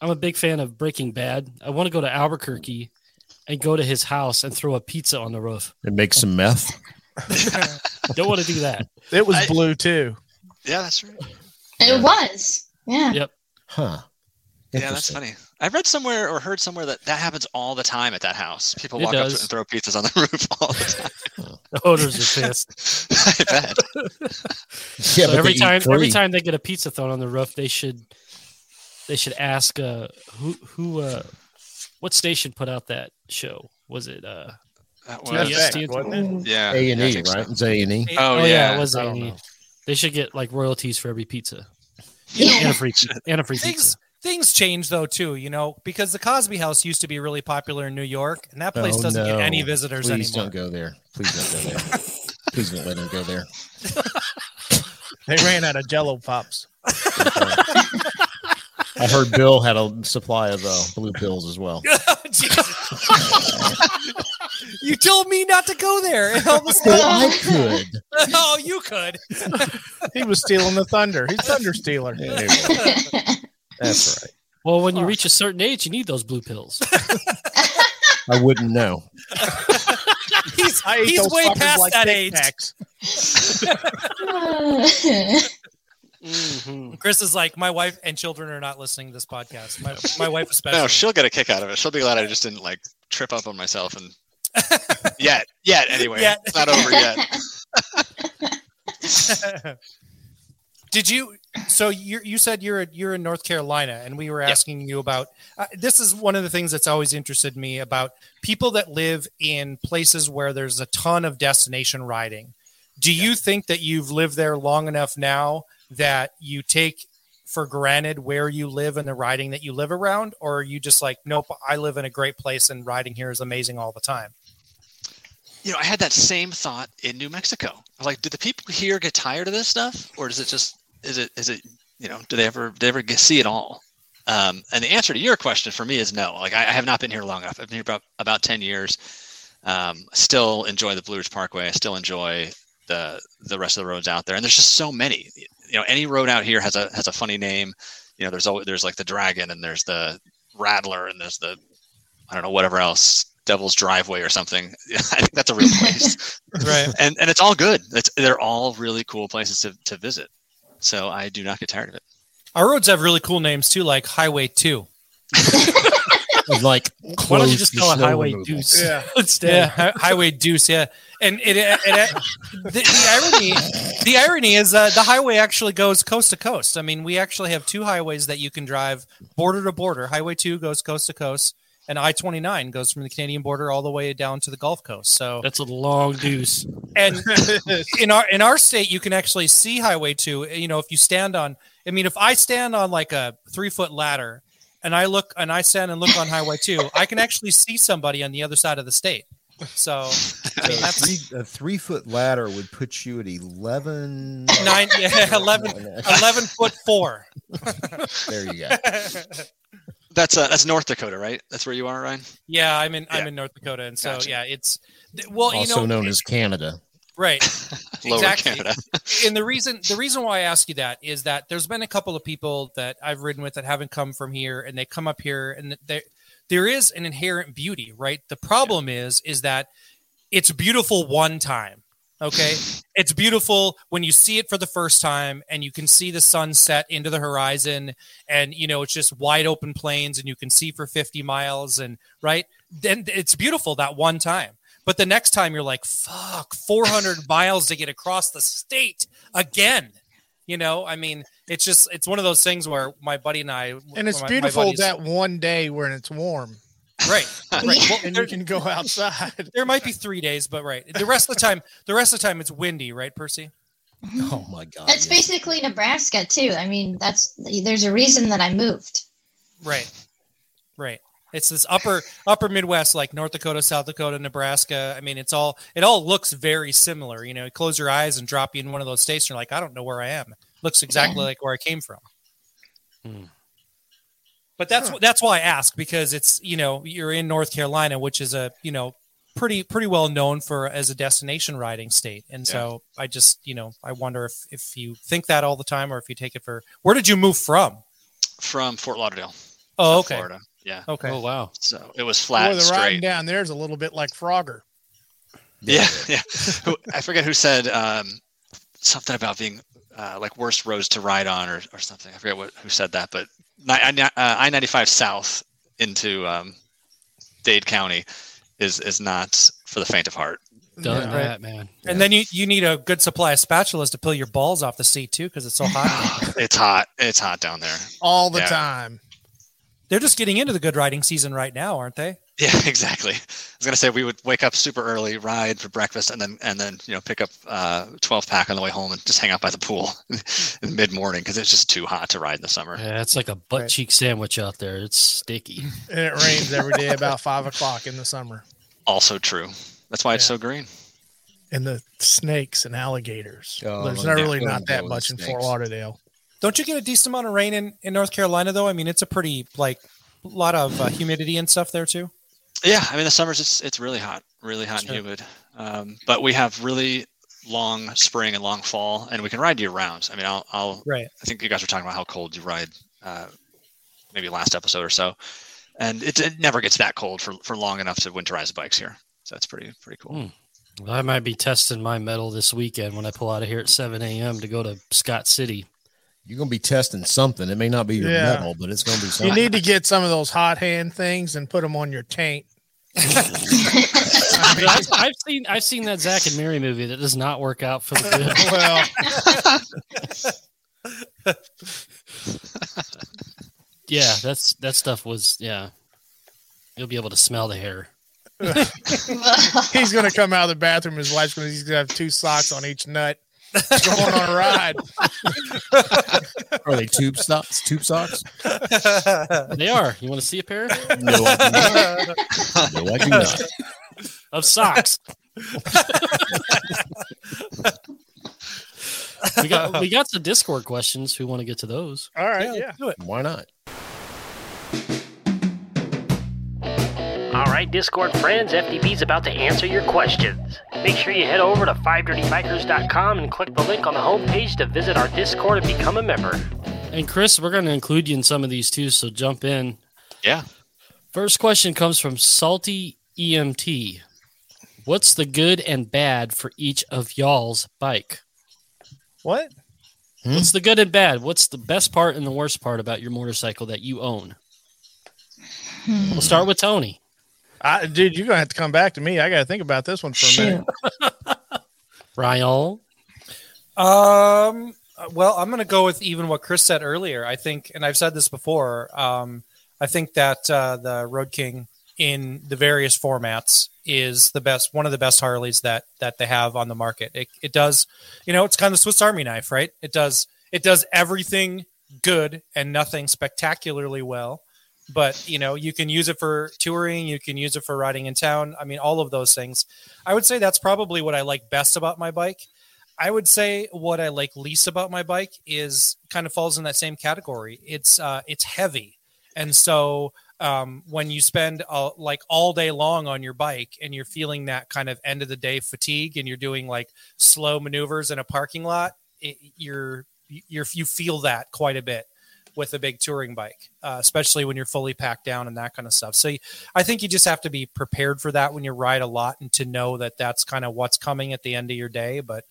I'm a big fan of Breaking Bad. I want to go to Albuquerque and go to his house and throw a pizza on the roof. And make some meth. <laughs> Don't want to do that. It was I- blue too. Yeah, that's right. it was. Yeah. Yep. Huh. Yeah, that's funny. I read somewhere or heard somewhere that that happens all the time at that house. People It walk up to does. it and throw pizzas on the <laughs> roof all the time. The owners are pissed. <laughs> I bet. Yeah, So every they eat time every time they get a pizza thrown on the roof, they should they should ask uh who who uh what station put out that show? Was it uh That TBS, was, FX, TNT? wasn't it? yeah. A and yeah, I E, think so. right? It's A and E. Oh, yeah, yeah. it was A&E. They should get like royalties for every pizza. Yeah. And a free and a free things pizza. things change though too you know because the cosby house used to be really popular in new york and that place Oh, doesn't get any visitors Please anymore Please don't go there. Please don't go there. <laughs> Please don't let him go there. <laughs> They ran out of Jello pops. <laughs> I heard Bill had a supply of uh, blue pills as well. <laughs> <laughs> You told me not to go there and all of a Well, sudden, I could. <laughs> oh you could He was stealing the thunder. He's thunder stealer. Yeah, there. That's right. Well, when you reach a certain age, you need those blue pills. I wouldn't know. he's, he's way past like that age Mhm. chris is like my wife and children are not listening to this podcast my, my wife especially No, she'll get a kick out of it. She'll be glad I just didn't like trip up on myself and <laughs> yet, yet anyway. Yet. It's not over yet. <laughs> Did you? So you you said you're you're in North Carolina, and we were Yep. asking you about. Uh, this is one of the things that's always interested me about people that live in places where there's a ton of destination riding. Do you think that you've lived there long enough now that you take for granted where you live and the riding that you live around, or are you just like, nope, I live in a great place and riding here is amazing all the time? You know, I had that same thought in New Mexico. I was like, do the people here get tired of this stuff, or is it just is it is it you know do they ever do they ever get, see it all? Um, and the answer to your question for me is no. Like I, I have not been here long enough. I've been here about about ten years. Um, still enjoy the Blue Ridge Parkway. I still enjoy the the rest of the roads out there. And there's just so many. You know, any road out here has a has a funny name. You know, there's always there's like the Dragon and there's the Rattler and there's the I don't know whatever else Devil's Driveway or something. <laughs> I think that's a real place. <laughs> Right. and and it's all good. It's they're all really cool places to, to visit. So I do not get tired of it. Our roads have really cool names too, like Highway Two. <laughs> Of like, <laughs> Why don't you just call it Highway removal. Deuce? Yeah. <laughs> Instead. Yeah, Hi- Highway Deuce. Yeah, and it, it, it the, the irony the irony is uh, the highway actually goes coast to coast. I mean, we actually have two highways that you can drive border to border. Highway Two goes coast to coast, and I twenty nine goes from the Canadian border all the way down to the Gulf Coast. So That's a long deuce. and <laughs> in our in our state you can actually see highway 2 you know if you stand on i mean if i stand on like a three foot ladder and i look and i stand and look on highway 2 i can actually see somebody on the other side of the state so I So mean, a three, a three foot ladder would put you at 11. nine yeah <laughs> 11 11 foot 4 <laughs> There you go. <laughs> That's uh, that's North Dakota, right? That's where you are, Ryan. yeah i'm in i'm in north dakota and so Gotcha. yeah it's well you also know known as Canada. Right <laughs> Lower Exactly. Canada. and the reason the reason why I ask you that is that there's been a couple of people that I've ridden with that haven't come from here, and they come up here, and there there is an inherent beauty, right? The problem is is that it's beautiful one time. Okay, <laughs> it's beautiful when you see it for the first time, and you can see the sun set into the horizon, and you know it's just wide open plains, and you can see for 50 miles, and right then it's beautiful that one time. But the next time you're like, fuck, 400 <laughs> miles to get across the state again. You know, I mean, it's just, it's one of those things where my buddy and I, And it's my- my beautiful buddies- that one day when it's warm right, <laughs> right. Well, and there, you can go outside. there might be three days, but right. The rest of the time, the rest of the time it's windy, right, Percy? <laughs> Oh my God. That's yes. basically Nebraska too. I mean, that's there's a reason that I moved. Right. Right. It's this upper upper Midwest, like North Dakota, South Dakota, Nebraska. I mean, it's all it all looks very similar. You know, you close your eyes and drop you in one of those states, and you're like, I don't know where I am. Looks exactly Yeah. like where I came from. Hmm. But that's that's why I ask because it's you know you're in North Carolina, which is a you know pretty pretty well known for as a destination riding state, and so I just you know I wonder if if you think that all the time or if you take it for where did you move from? From Fort Lauderdale, Oh, South okay, Florida. Yeah. okay. Oh wow. So it was flat Boy, and the riding straight. down there is a little bit like Frogger. Yeah, <laughs> yeah. Who- I forget who said um, something about being uh, like worst roads to ride on or, or something. I forget what who said that, but I ninety five south into um, Dade County is is not for the faint of heart. Done Yeah. that, man. And then you, you need a good supply of spatulas to peel your balls off the seat too, because it's so hot. <laughs> It's hot. It's hot down there. all the Yeah. time. They're just getting into the good riding season right now, aren't they? <laughs> Yeah, exactly. I was gonna say we would wake up super early, ride for breakfast, and then and then you know pick up uh, twelve pack on the way home and just hang out by the pool <laughs> in mid morning because it's just too hot to ride in the summer. Yeah, it's like a butt Right. cheek sandwich out there. It's sticky. <laughs> And it rains every day about five o'clock in the summer. Also true. That's why it's so green. And the snakes and alligators. Oh, There's yeah. not really Don't that much with in Fort. Lauderdale. Don't you get a decent amount of rain in, in North Carolina though? I mean, it's a pretty like a lot of uh, humidity and stuff there too. Yeah, I mean the summers it's it's really hot, really hot Sure. and humid. Um, but we have really long spring and long fall, and we can ride year round. I mean, I'll, I'll Right. I think you guys were talking about how cold you ride, uh, maybe last episode or so, and it, it never gets that cold for, for long enough to winterize the bikes here. So that's pretty pretty cool. Hmm. I might be testing my mettle this weekend when I pull out of here at 7 a.m. to go to Scott City. You're gonna be testing something. It may not be your Yeah. mettle, but it's gonna be something. You need to get some of those hot hand things and put them on your taint. But <laughs> I've, I've seen I've seen that Zach and Mary movie that does not work out for the good. <laughs> Well, <laughs> yeah, that's that stuff was yeah. You'll be able to smell the hair. he's gonna come out of the bathroom. His wife's gonna he's gonna have two socks on each nut. <laughs> Going on a ride. <laughs> Are they tube socks? Tube socks? <laughs> They are. You want to see a pair No, I do not. No, I do not. of socks? we got we got some Discord questions. Who want to get to those? All right, yeah. do it. Why not? All right, Discord friends, FDB's about to answer your questions. Make sure you head over to 5dirtybikers.com and click the link on the homepage to visit our Discord and become a member. And Chris, we're going to include you in some of these too, so jump in. Yeah. First question comes from Salty EMT. What's the good and bad for each of y'all's bike? What? Hmm? What's the good and bad? What's the best part and the worst part about your motorcycle that you own? We'll start with Tony. I, dude, you're gonna have to come back to me. I gotta think about this one for a minute. <laughs> Ryan. Um. Well, I'm going to go with even what Chris said earlier. I think, and I've said this before. Um, I think that uh, the Road King in the various formats is the best, one of the best Harleys that that they have on the market. It, it does, you know, it's kind of the Swiss Army knife, right? It does it does everything good and nothing spectacularly well. But you know, you can use it for touring, you can use it for riding in town. I mean, all of those things. I would say that's probably what I like best about my bike. I would say what I like least about my bike is kind of falls in that same category. It's uh, it's heavy, and so um, when you spend uh, like all day long on your bike and you're feeling that kind of end of the day fatigue, and you're doing like slow maneuvers in a parking lot, it, you're you're you feel that quite a bit with a big touring bike, uh, especially when you're fully packed down and that kind of stuff. So you, I think you just have to be prepared for that when you ride a lot and to know that that's kind of what's coming at the end of your day. But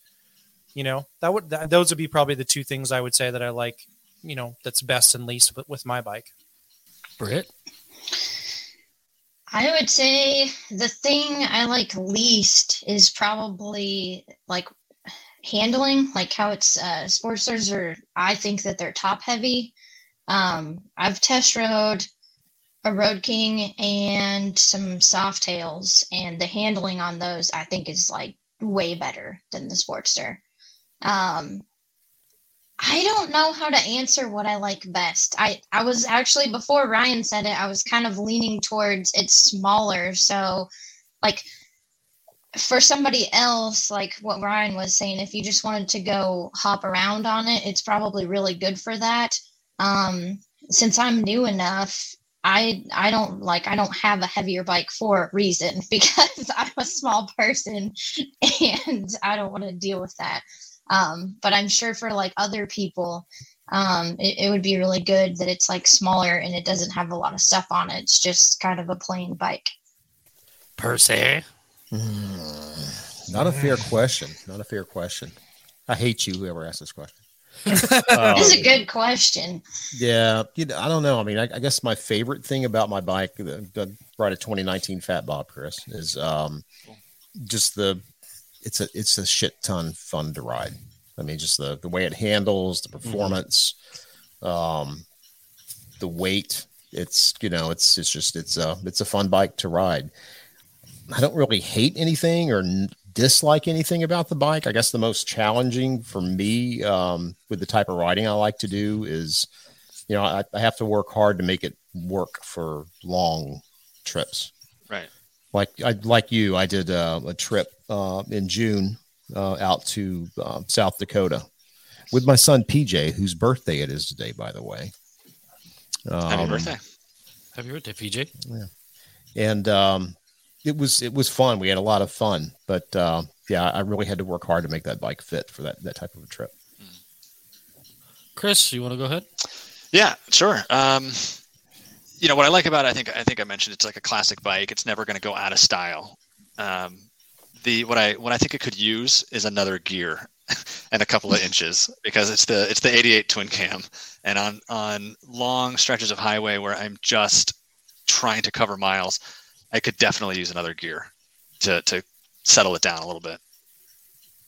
you know that would that, those would be probably the two things I would say that I like. You know that's best and least with, with my bike. Britt. I would say the thing I like least is probably like handling, like how it's uh, Sportsters are. I think that they're top heavy. Um, I've test rode a Road King and some Softails, and the handling on those I think is like way better than the Sportster. Um, I don't know how to answer what I like best. I I was actually before Ryan said it, I was kind of leaning towards it's smaller. So, like for somebody else, like what Ryan was saying, if you just wanted to go hop around on it, it's probably really good for that. Um, since I'm new enough, I I don't like I don't have a heavier bike for a reason <laughs> because I'm a small person and I don't want to deal with that. Um, but I'm sure for like other people, um, it, it would be really good that it's like smaller and it doesn't have a lot of stuff on it. It's just kind of a plain bike. Percy. Not a fair <sighs> question. Not a fair question. I hate you, whoever asked this question. This <laughs> Um, is a good question. Yeah, you know, I don't know. I mean, I, I guess my favorite thing about my bike, the, the ride a 2019 Fat Bob, Chris, is um, just the it's a it's a shit ton fun to ride. I mean, just the the way it handles, the performance, um, the weight. It's you know, it's it's just it's a it's a fun bike to ride. I don't really hate anything or n- dislike anything about the bike. I guess the most challenging for me um, with the type of riding I like to do is, you know, I, I have to work hard to make it work for long trips. Right. Like I like you, I did uh, a trip uh, in June uh, out to uh, South Dakota with my son PJ, whose birthday it is today, by the way. Happy Um, birthday. Happy birthday, PJ. Yeah. And um, it was it was fun. We had a lot of fun, but uh, yeah, I really had to work hard to make that bike fit for that that type of a trip. Chris, you want to go ahead? Yeah, sure. Um, you know what I like about it, I think I think I mentioned it's like a classic bike. It's never going to go out of style. Um, the what I what I think it could use is another gear <laughs> and a couple of inches <laughs> because it's the it's the 88 twin cam and on on long stretches of highway where I'm just trying to cover miles, I could definitely use another gear to to settle it down a little bit.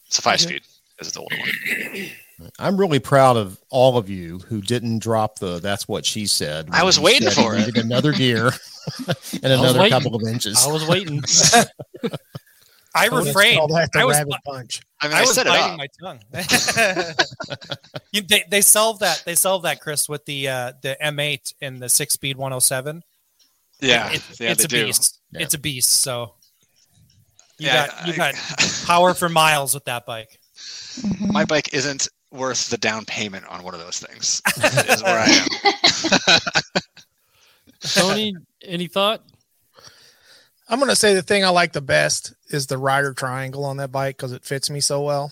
It's a five speed because it's the older one. I'm really proud of all of you who didn't drop the "that's what she said." I was waiting for it. Another gear <laughs> and another couple of inches. I was waiting. <laughs> I Let's refrained. call that the I was rabbit punch. I mean, I I, was biting my tongue. <laughs> you, they, they solved that. They solved that, Chris, with the uh, the M8 and the six speed 107. Yeah, It- yeah, it's a do. beast. Yeah. It's a beast. So you Yeah, got you I- got <laughs> power for miles with that bike. Mhm. my bike isn't worth the down payment on one of those things <laughs> is where i am <laughs> Tony, any thought? I'm gonna say the thing I like the best is the rider triangle on that bike because it fits me so well.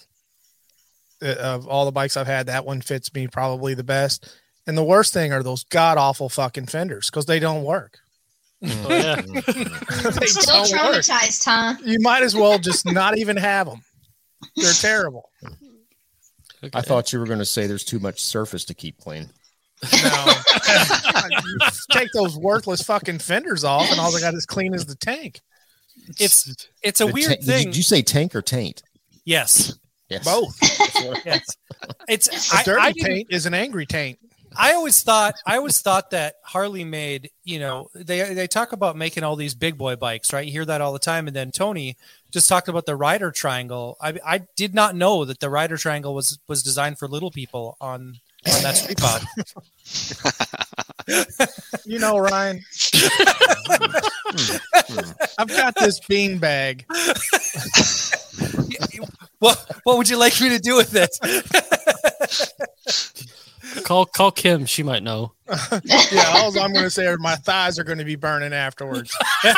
Uh, Of all the bikes I've had, that one fits me probably the best. And the worst thing are those god awful fucking fenders because they don't work. Oh, yeah. <laughs> Still don't work. traumatized, huh? You might as well just not even have them. They're terrible. I thought you were going to say there's too much surface to keep clean. No. <laughs> Take those worthless fucking fenders off, and all they got is clean as the tank. It's it's a The weird ta- thing. Did you say tank or taint? yes, Yes. Both. <laughs> yes. It's A I, dirty I, didn't- taint is an angry taint. I always thought I always thought that Harley made you know they they talk about making all these big boy bikes right? You hear that all the time. And then Tony just talked about the rider triangle. I I did not know that the rider triangle was was designed for little people on on that street bob <laughs> You know, Ryan. I've got this bean bag. <laughs> what what would you like me to do with it <laughs> Call call Kim. She might know. <laughs> Yeah, all I'm going to say are my thighs are going to be burning afterwards. <laughs>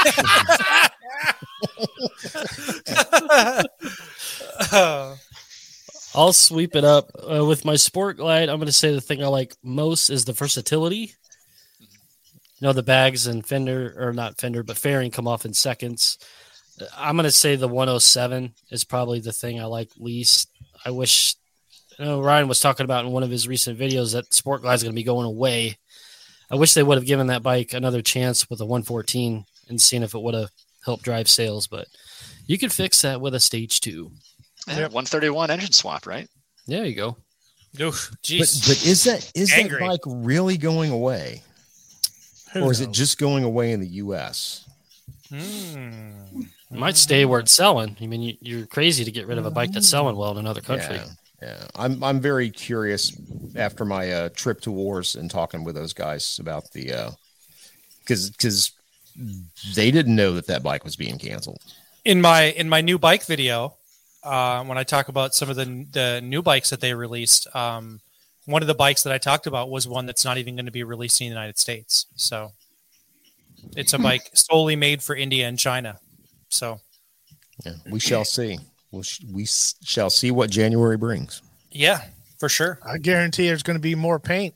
I'll sweep it up uh, with my Sport Glide. I'm going to say the thing I like most is the versatility. You know, the bags and fender, or not fender, but fairing come off in seconds. I'm going to say the 107 is probably the thing I like least. I wish, you know, Ryan was talking about in one of his recent videos that Sport Glide is going to be going away. I wish they would have given that bike another chance with a 114 and seen if it would have helped drive sales, but you could fix that with a stage two. Yeah, 131 engine swap, right? There you go. oof, But, but is that is Angry. that bike really going away, Who or is it just going away in the U.S.? Hmm. It might stay where it's selling. I mean, you, you're crazy to get rid of a bike that's selling well in another country. Yeah, yeah. I'm I'm very curious after my uh, trip to Wars and talking with those guys about the because because they didn't know that that bike was being canceled. in my in my new bike video uh, when I talk about some of the the new bikes that they released, um, one of the bikes that I talked about was one that's not even going to be released in the United States. So it's a bike solely made for India and China. So Yeah, we shall see. We'll sh- we s- shall see what January brings. yeah, for sure. I guarantee there's going to be more paint,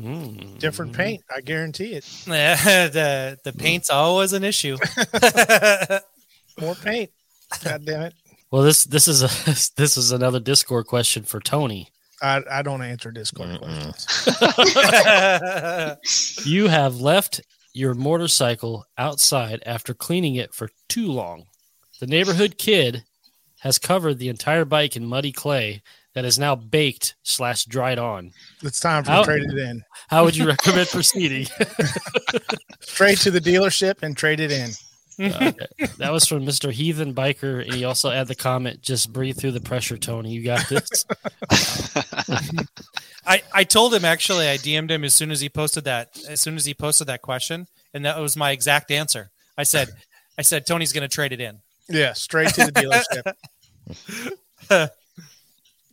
Mm. different paint. I guarantee it. <laughs> the the paint's always an issue. <laughs> <laughs> More paint. God damn it. Well, this this is a this is another Discord question for Tony. I, I don't answer Discord Mm-mm. questions. You have left your motorcycle outside after cleaning it for too long. The neighborhood kid has covered the entire bike in muddy clay that is now baked slash dried on. It's time for How- trade it in. How would you recommend proceeding? <laughs> trade to the dealership and trade it in. Okay. That was from Mr. Heathen Biker, and he also had the comment, "Just breathe through the pressure, Tony. You got this." <laughs> I, I told him actually I DM'd him as soon as he posted that as soon as he posted that question and that was my exact answer. I said I said Tony's going to trade it in. Yeah, straight to the dealership.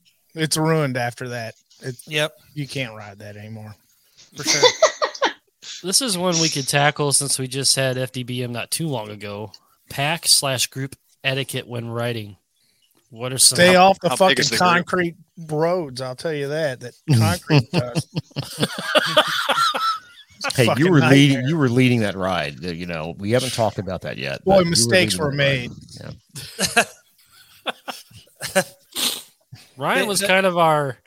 <laughs> it's ruined after that. It, Yep, you can't ride that anymore. for sure. <laughs> this is one we could tackle since we just had FDBM not too long ago. Pack slash group etiquette when riding. What are some? Stay off the fucking is the group? concrete roads. I'll tell you that. That <laughs> concrete dust. Hey, you were leading. You were leading that ride. You know, we haven't talked about that yet. Boy, mistakes leading were made. Yeah. <laughs> Ryan was kind of our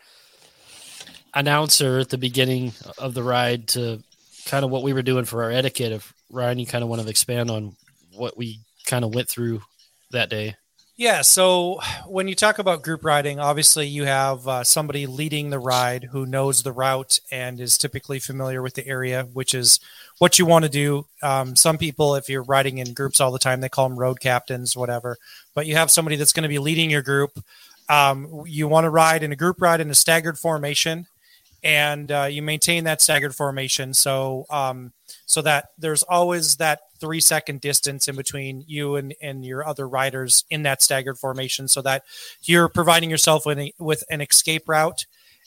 announcer at the beginning of the ride to kind of what we were doing for our etiquette. If Ryan, you kind of want to expand on what we kind of went through that day. Yeah. So when you talk about group riding, obviously you have uh, somebody leading the ride who knows the route and is typically familiar with the area, which is what you want to do. Um, some people, if you're riding in groups all the time, they call them road captains, whatever. But you have somebody that's going to be leading your group. Um, you want to ride in a group ride in a staggered formation, and uh, you maintain that staggered formation. So um, so that there's always that three second distance in between you and, and your other riders in that staggered formation so that you're providing yourself with, a, with an escape route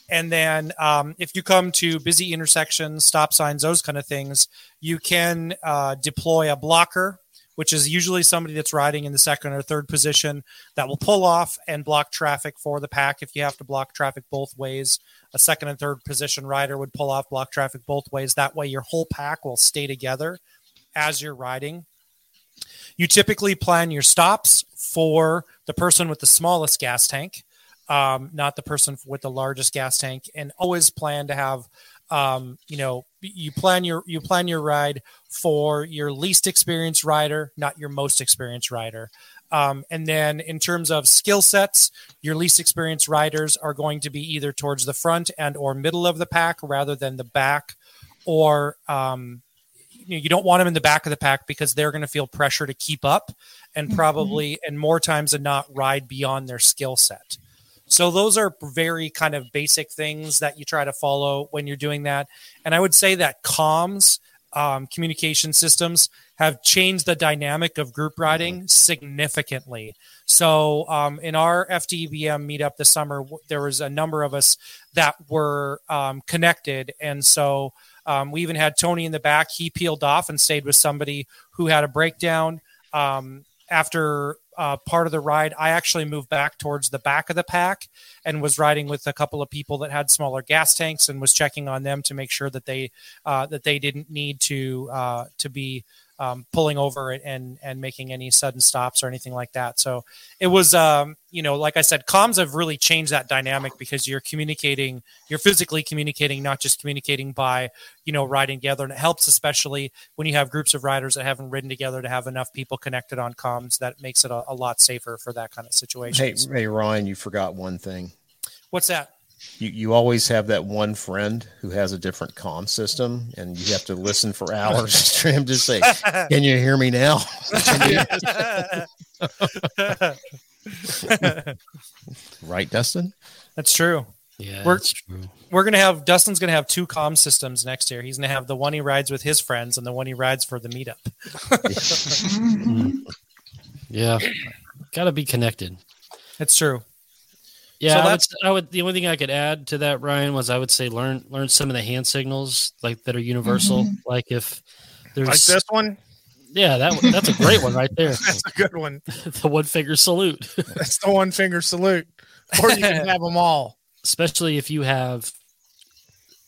And then um, if you come to busy intersections, stop signs, those kind of things, you can uh, deploy a blocker, which is usually somebody that's riding in the second or third position that will pull off and block traffic for the pack if you have to block traffic both ways. A second and third position rider would pull off, block traffic both ways. That way, your whole pack will stay together as you're riding. You typically plan your stops for the person with the smallest gas tank um, not the person with the largest gas tank, and always plan to have, um, you know, you plan your you plan your ride for your least experienced rider, not your most experienced rider. Um, and then in terms of skill sets, your least experienced riders are going to be either towards the front and or middle of the pack rather than the back, or um, you, know, you don't want them in the back of the pack because they're going to feel pressure to keep up and probably mm-hmm. and more times than not ride beyond their skill set. So those are very kind of basic things that you try to follow when you're doing that. And I would say that comms, um, communication systems, have changed the dynamic of group riding mm-hmm. significantly. So um, in our FDBM meetup this summer, there was a number of us that were um, connected, and so. Um, we even had Tony in the back. He peeled off and stayed with somebody who had a breakdown. Um, after uh, part of the ride, I actually moved back towards the back of the pack and was riding with a couple of people that had smaller gas tanks and was checking on them to make sure that they uh, that they didn't need to uh, to be um, pulling over and and making any sudden stops or anything like that. So it was, um, you know, like I said, comms have really changed that dynamic because you're communicating, you're physically communicating, not just communicating by, you know, riding together. And it helps, especially when you have groups of riders that haven't ridden together, to have enough people connected on comms. That makes it a, a lot safer for that kind of situation. Hey, hey, Ryan, you forgot one thing. What's that? You, you always have that one friend who has a different comm system and you have to listen for hours <laughs> for him to say can you hear me now? <laughs> Right dustin? That's true. Yeah we're, that's true. we're gonna have dustin's gonna have two comm systems next year. He's gonna have the one he rides with his friends and the one he rides for the meetup. <laughs> Yeah. Gotta be connected. It's true yeah, so I would, I would, The only thing I could add to that, Ryan, was I would say learn learn some of the hand signals like that are universal. Mm-hmm. Like if there's like this one. Yeah, that that's a great one right there. <laughs> that's a good one. <laughs> the one finger salute. <laughs> that's the one finger salute. Or you can have them all. Especially if you have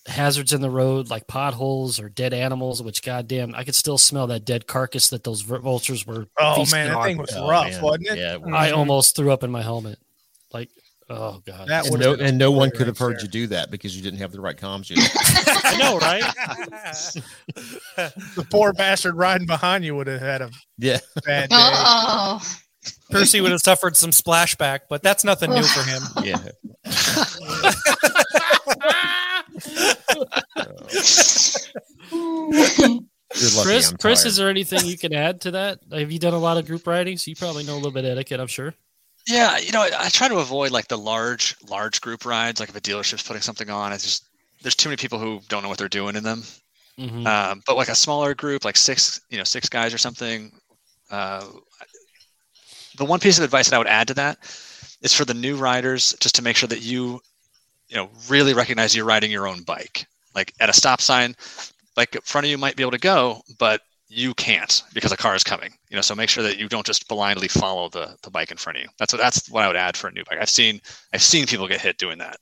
hazards in the road like potholes or dead animals. Which goddamn, I could still smell that dead carcass that those vultures were. Oh man, that thing was oh, rough, man. wasn't it? Yeah, I almost threw up in my helmet. Like Oh god, that and no, and no one could have heard there. you do that because you didn't have the right comms. <laughs> I know, right? the poor bastard riding behind you would have had a yeah bad <laughs> day. Oh. Percy would have suffered some splashback, but that's nothing new for him. Yeah. <laughs> Chris, Chris, is there anything you can add to that? Have you done a lot of group writing? So You probably know a little bit of etiquette, I'm sure. Yeah, you know, I, I try to avoid like the large, large group rides. Like if a dealership's putting something on, it's just there's too many people who don't know what they're doing in them. Mm-hmm. Um, but like a smaller group, like six, you know, six guys or something. Uh, the one piece of advice that I would add to that is for the new riders, just to make sure that you, you know, really recognize you're riding your own bike. Like at a stop sign, like in front of you might be able to go, but you can't because a car is coming. You know, so make sure that you don't just blindly follow the the bike in front of you. That's what that's what I would add for a new bike. I've seen I've seen people get hit doing that,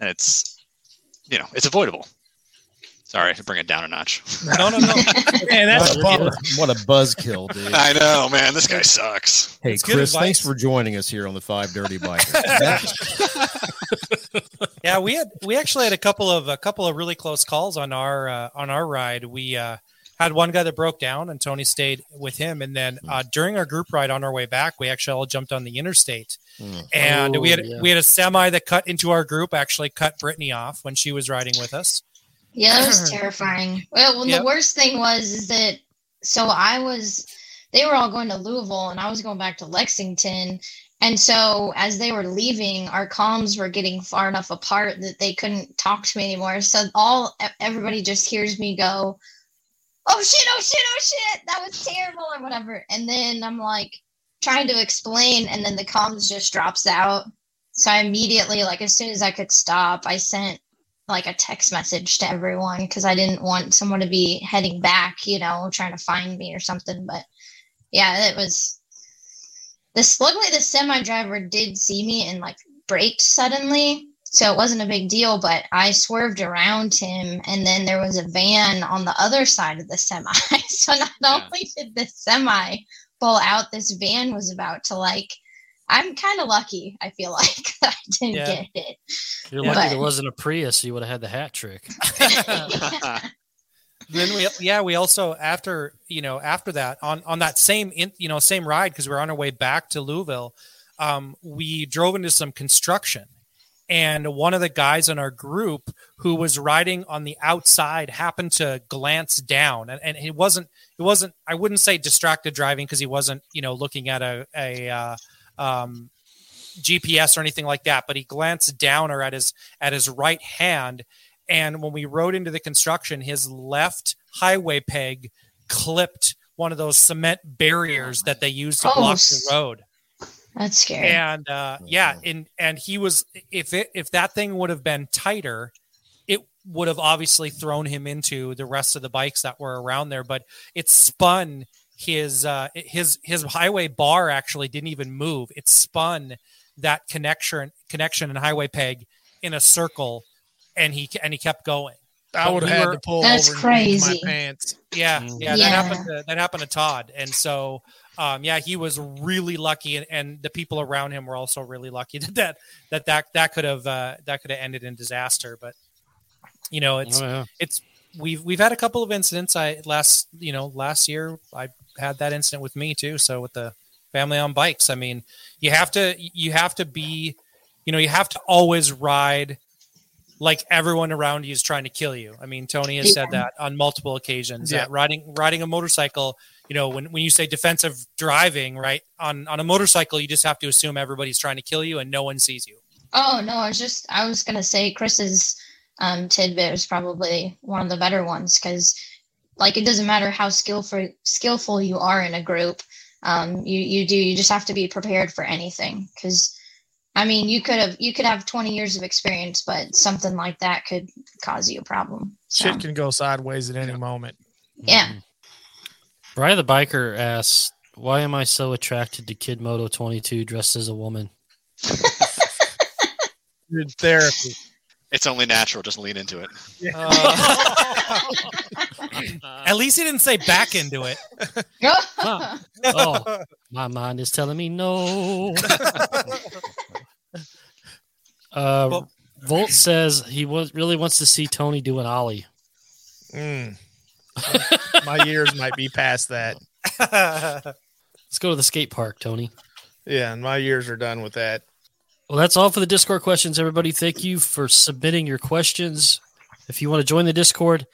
and it's you know it's avoidable. Sorry to bring it down a notch. <laughs> No, no, no. man, that's what a, what a buzzkill, dude. I know, man. This guy sucks. Hey, it's Chris, thanks for joining us here on the Five Dirty Bikers. <laughs> yeah, we had we actually had a couple of a couple of really close calls on our uh, on our ride. We uh, had one guy that broke down and Tony stayed with him. And then uh, during our group ride on our way back, we actually all jumped on the interstate mm. and we had, oh, yeah. we had a semi that cut into our group, actually cut Brittany off when she was riding with us. Yeah, that was <laughs> terrifying. Well, yep. the worst thing was is that, so I was, they were all going to Louisville and I was going back to Lexington. And so as they were leaving, our comms were getting far enough apart that they couldn't talk to me anymore. So all everybody just hears me go, oh shit, oh shit, oh shit, that was terrible or whatever. And then I'm like trying to explain, and then the comms just drops out. So I immediately, like, as soon as I could stop, I sent like a text message to everyone because I didn't want someone to be heading back, you know, trying to find me or something. But yeah, it was this. Luckily, the semi driver did see me and like braked suddenly, so it wasn't a big deal. But I swerved around him, and then there was a van on the other side of the semi. <laughs> so not Yeah. only did the semi pull out, this van was about to like. I'm kind of lucky. I feel <laughs> like that I didn't Yeah. get hit. You're lucky But- there wasn't a Prius. You would have had the hat trick. <laughs> then we yeah we also after you know after that on on that same in, you know same ride because we were on our way back to Louisville, um, we drove into some construction, and one of the guys in our group who was riding on the outside happened to glance down, and, and it wasn't it wasn't I wouldn't say distracted driving because he wasn't you know looking at a a uh, um, GPS or anything like that, but he glanced down or at his at his right hand and when we rode into the construction, his left highway peg clipped one of those cement barriers that they use to Oh, block the road. That's scary. And uh, yeah, and and he was if it if that thing would have been tighter, it would have obviously thrown him into the rest of the bikes that were around there. But it spun his uh, his his highway bar actually didn't even move. It spun that connection connection and highway peg in a circle, and he and he kept going. I would have we had to pull That's over and crazy. my pants. Yeah, yeah, Yeah. that happened. To, that happened to Todd, and so um, yeah, he was really lucky, and, and the people around him were also really lucky <laughs> that that that that, that could have uh, that could have ended in disaster. But you know, it's Oh, yeah. it's we've we've had a couple of incidents. I last you know last year I had that incident with me too. So with the family on bikes, I mean, you have to you have to be, you know, you have to always ride like everyone around you is trying to kill you. I mean, Tony has said that on multiple occasions. Yeah. That riding riding a motorcycle, you know, when when you say defensive driving, right on on a motorcycle, you just have to assume everybody's trying to kill you and no one sees you. Oh no, I was just I was gonna say Chris's um, tidbit was probably one of the better ones because like it doesn't matter how skillful skillful you are in a group, um, you you do you just have to be prepared for anything because I mean you could have you could have twenty years of experience, but something like that could cause you a problem. So, Shit can go sideways at any moment. yeah, Brian the biker asks, "Why am I so attracted to Kid Moto 22 dressed as a woman?" Good therapy. It's only natural. Just lean into it. <laughs> <laughs> At least he didn't say back into it. <laughs> Oh, my mind is telling me no. Uh, Well- Volt says he was, really wants to see Tony do an ollie. Mm. <laughs> My years might be past that. <laughs> Let's go to the skate park, Tony. Yeah, and my years are done with that. Well, that's all for the Discord questions, everybody. Thank you for submitting your questions. If you want to join the Discord,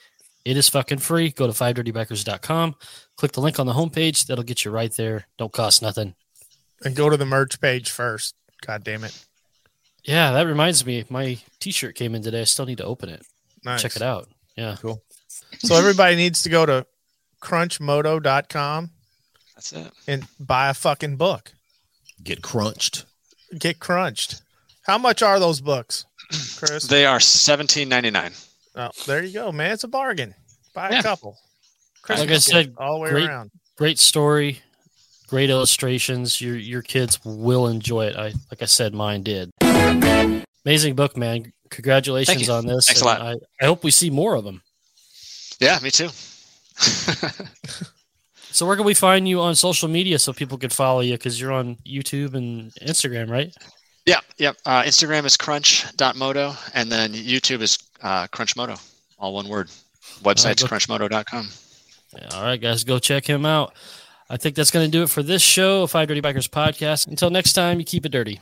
it is fucking free. Go to 5dirtybikers.com. Click the link on the homepage. That'll get you right there. Don't cost nothing. And go to the merch page first. God damn it. Yeah, that reminds me. My t shirt came in today. I still need to open it. Nice. Check it out. Yeah. So everybody needs to go to crunchmoto.com That's it. and buy a fucking book. Get crunched. Get crunched. How much are those books, Chris? They are seventeen ninety nine. oh, there you go, man. It's a bargain. Buy a Yeah. couple. Like I said, all the way great- around. Great story. Great illustrations. Your your kids will enjoy it. I like I said, mine did. Amazing book, man. Congratulations on this. Thanks a lot. I, I hope we see more of them. Yeah, me too. <laughs> So where can we find you on social media so people can follow you? Because you're on YouTube and Instagram, right? yeah, yeah. Uh, Instagram is crunch.moto, and then YouTube is uh, crunchmoto, all one word. Website's crunchmoto.com. Yeah, all right, guys, go check him out. I think that's going to do it for this show, Five Dirty Bikers podcast. Until next time, you keep it dirty.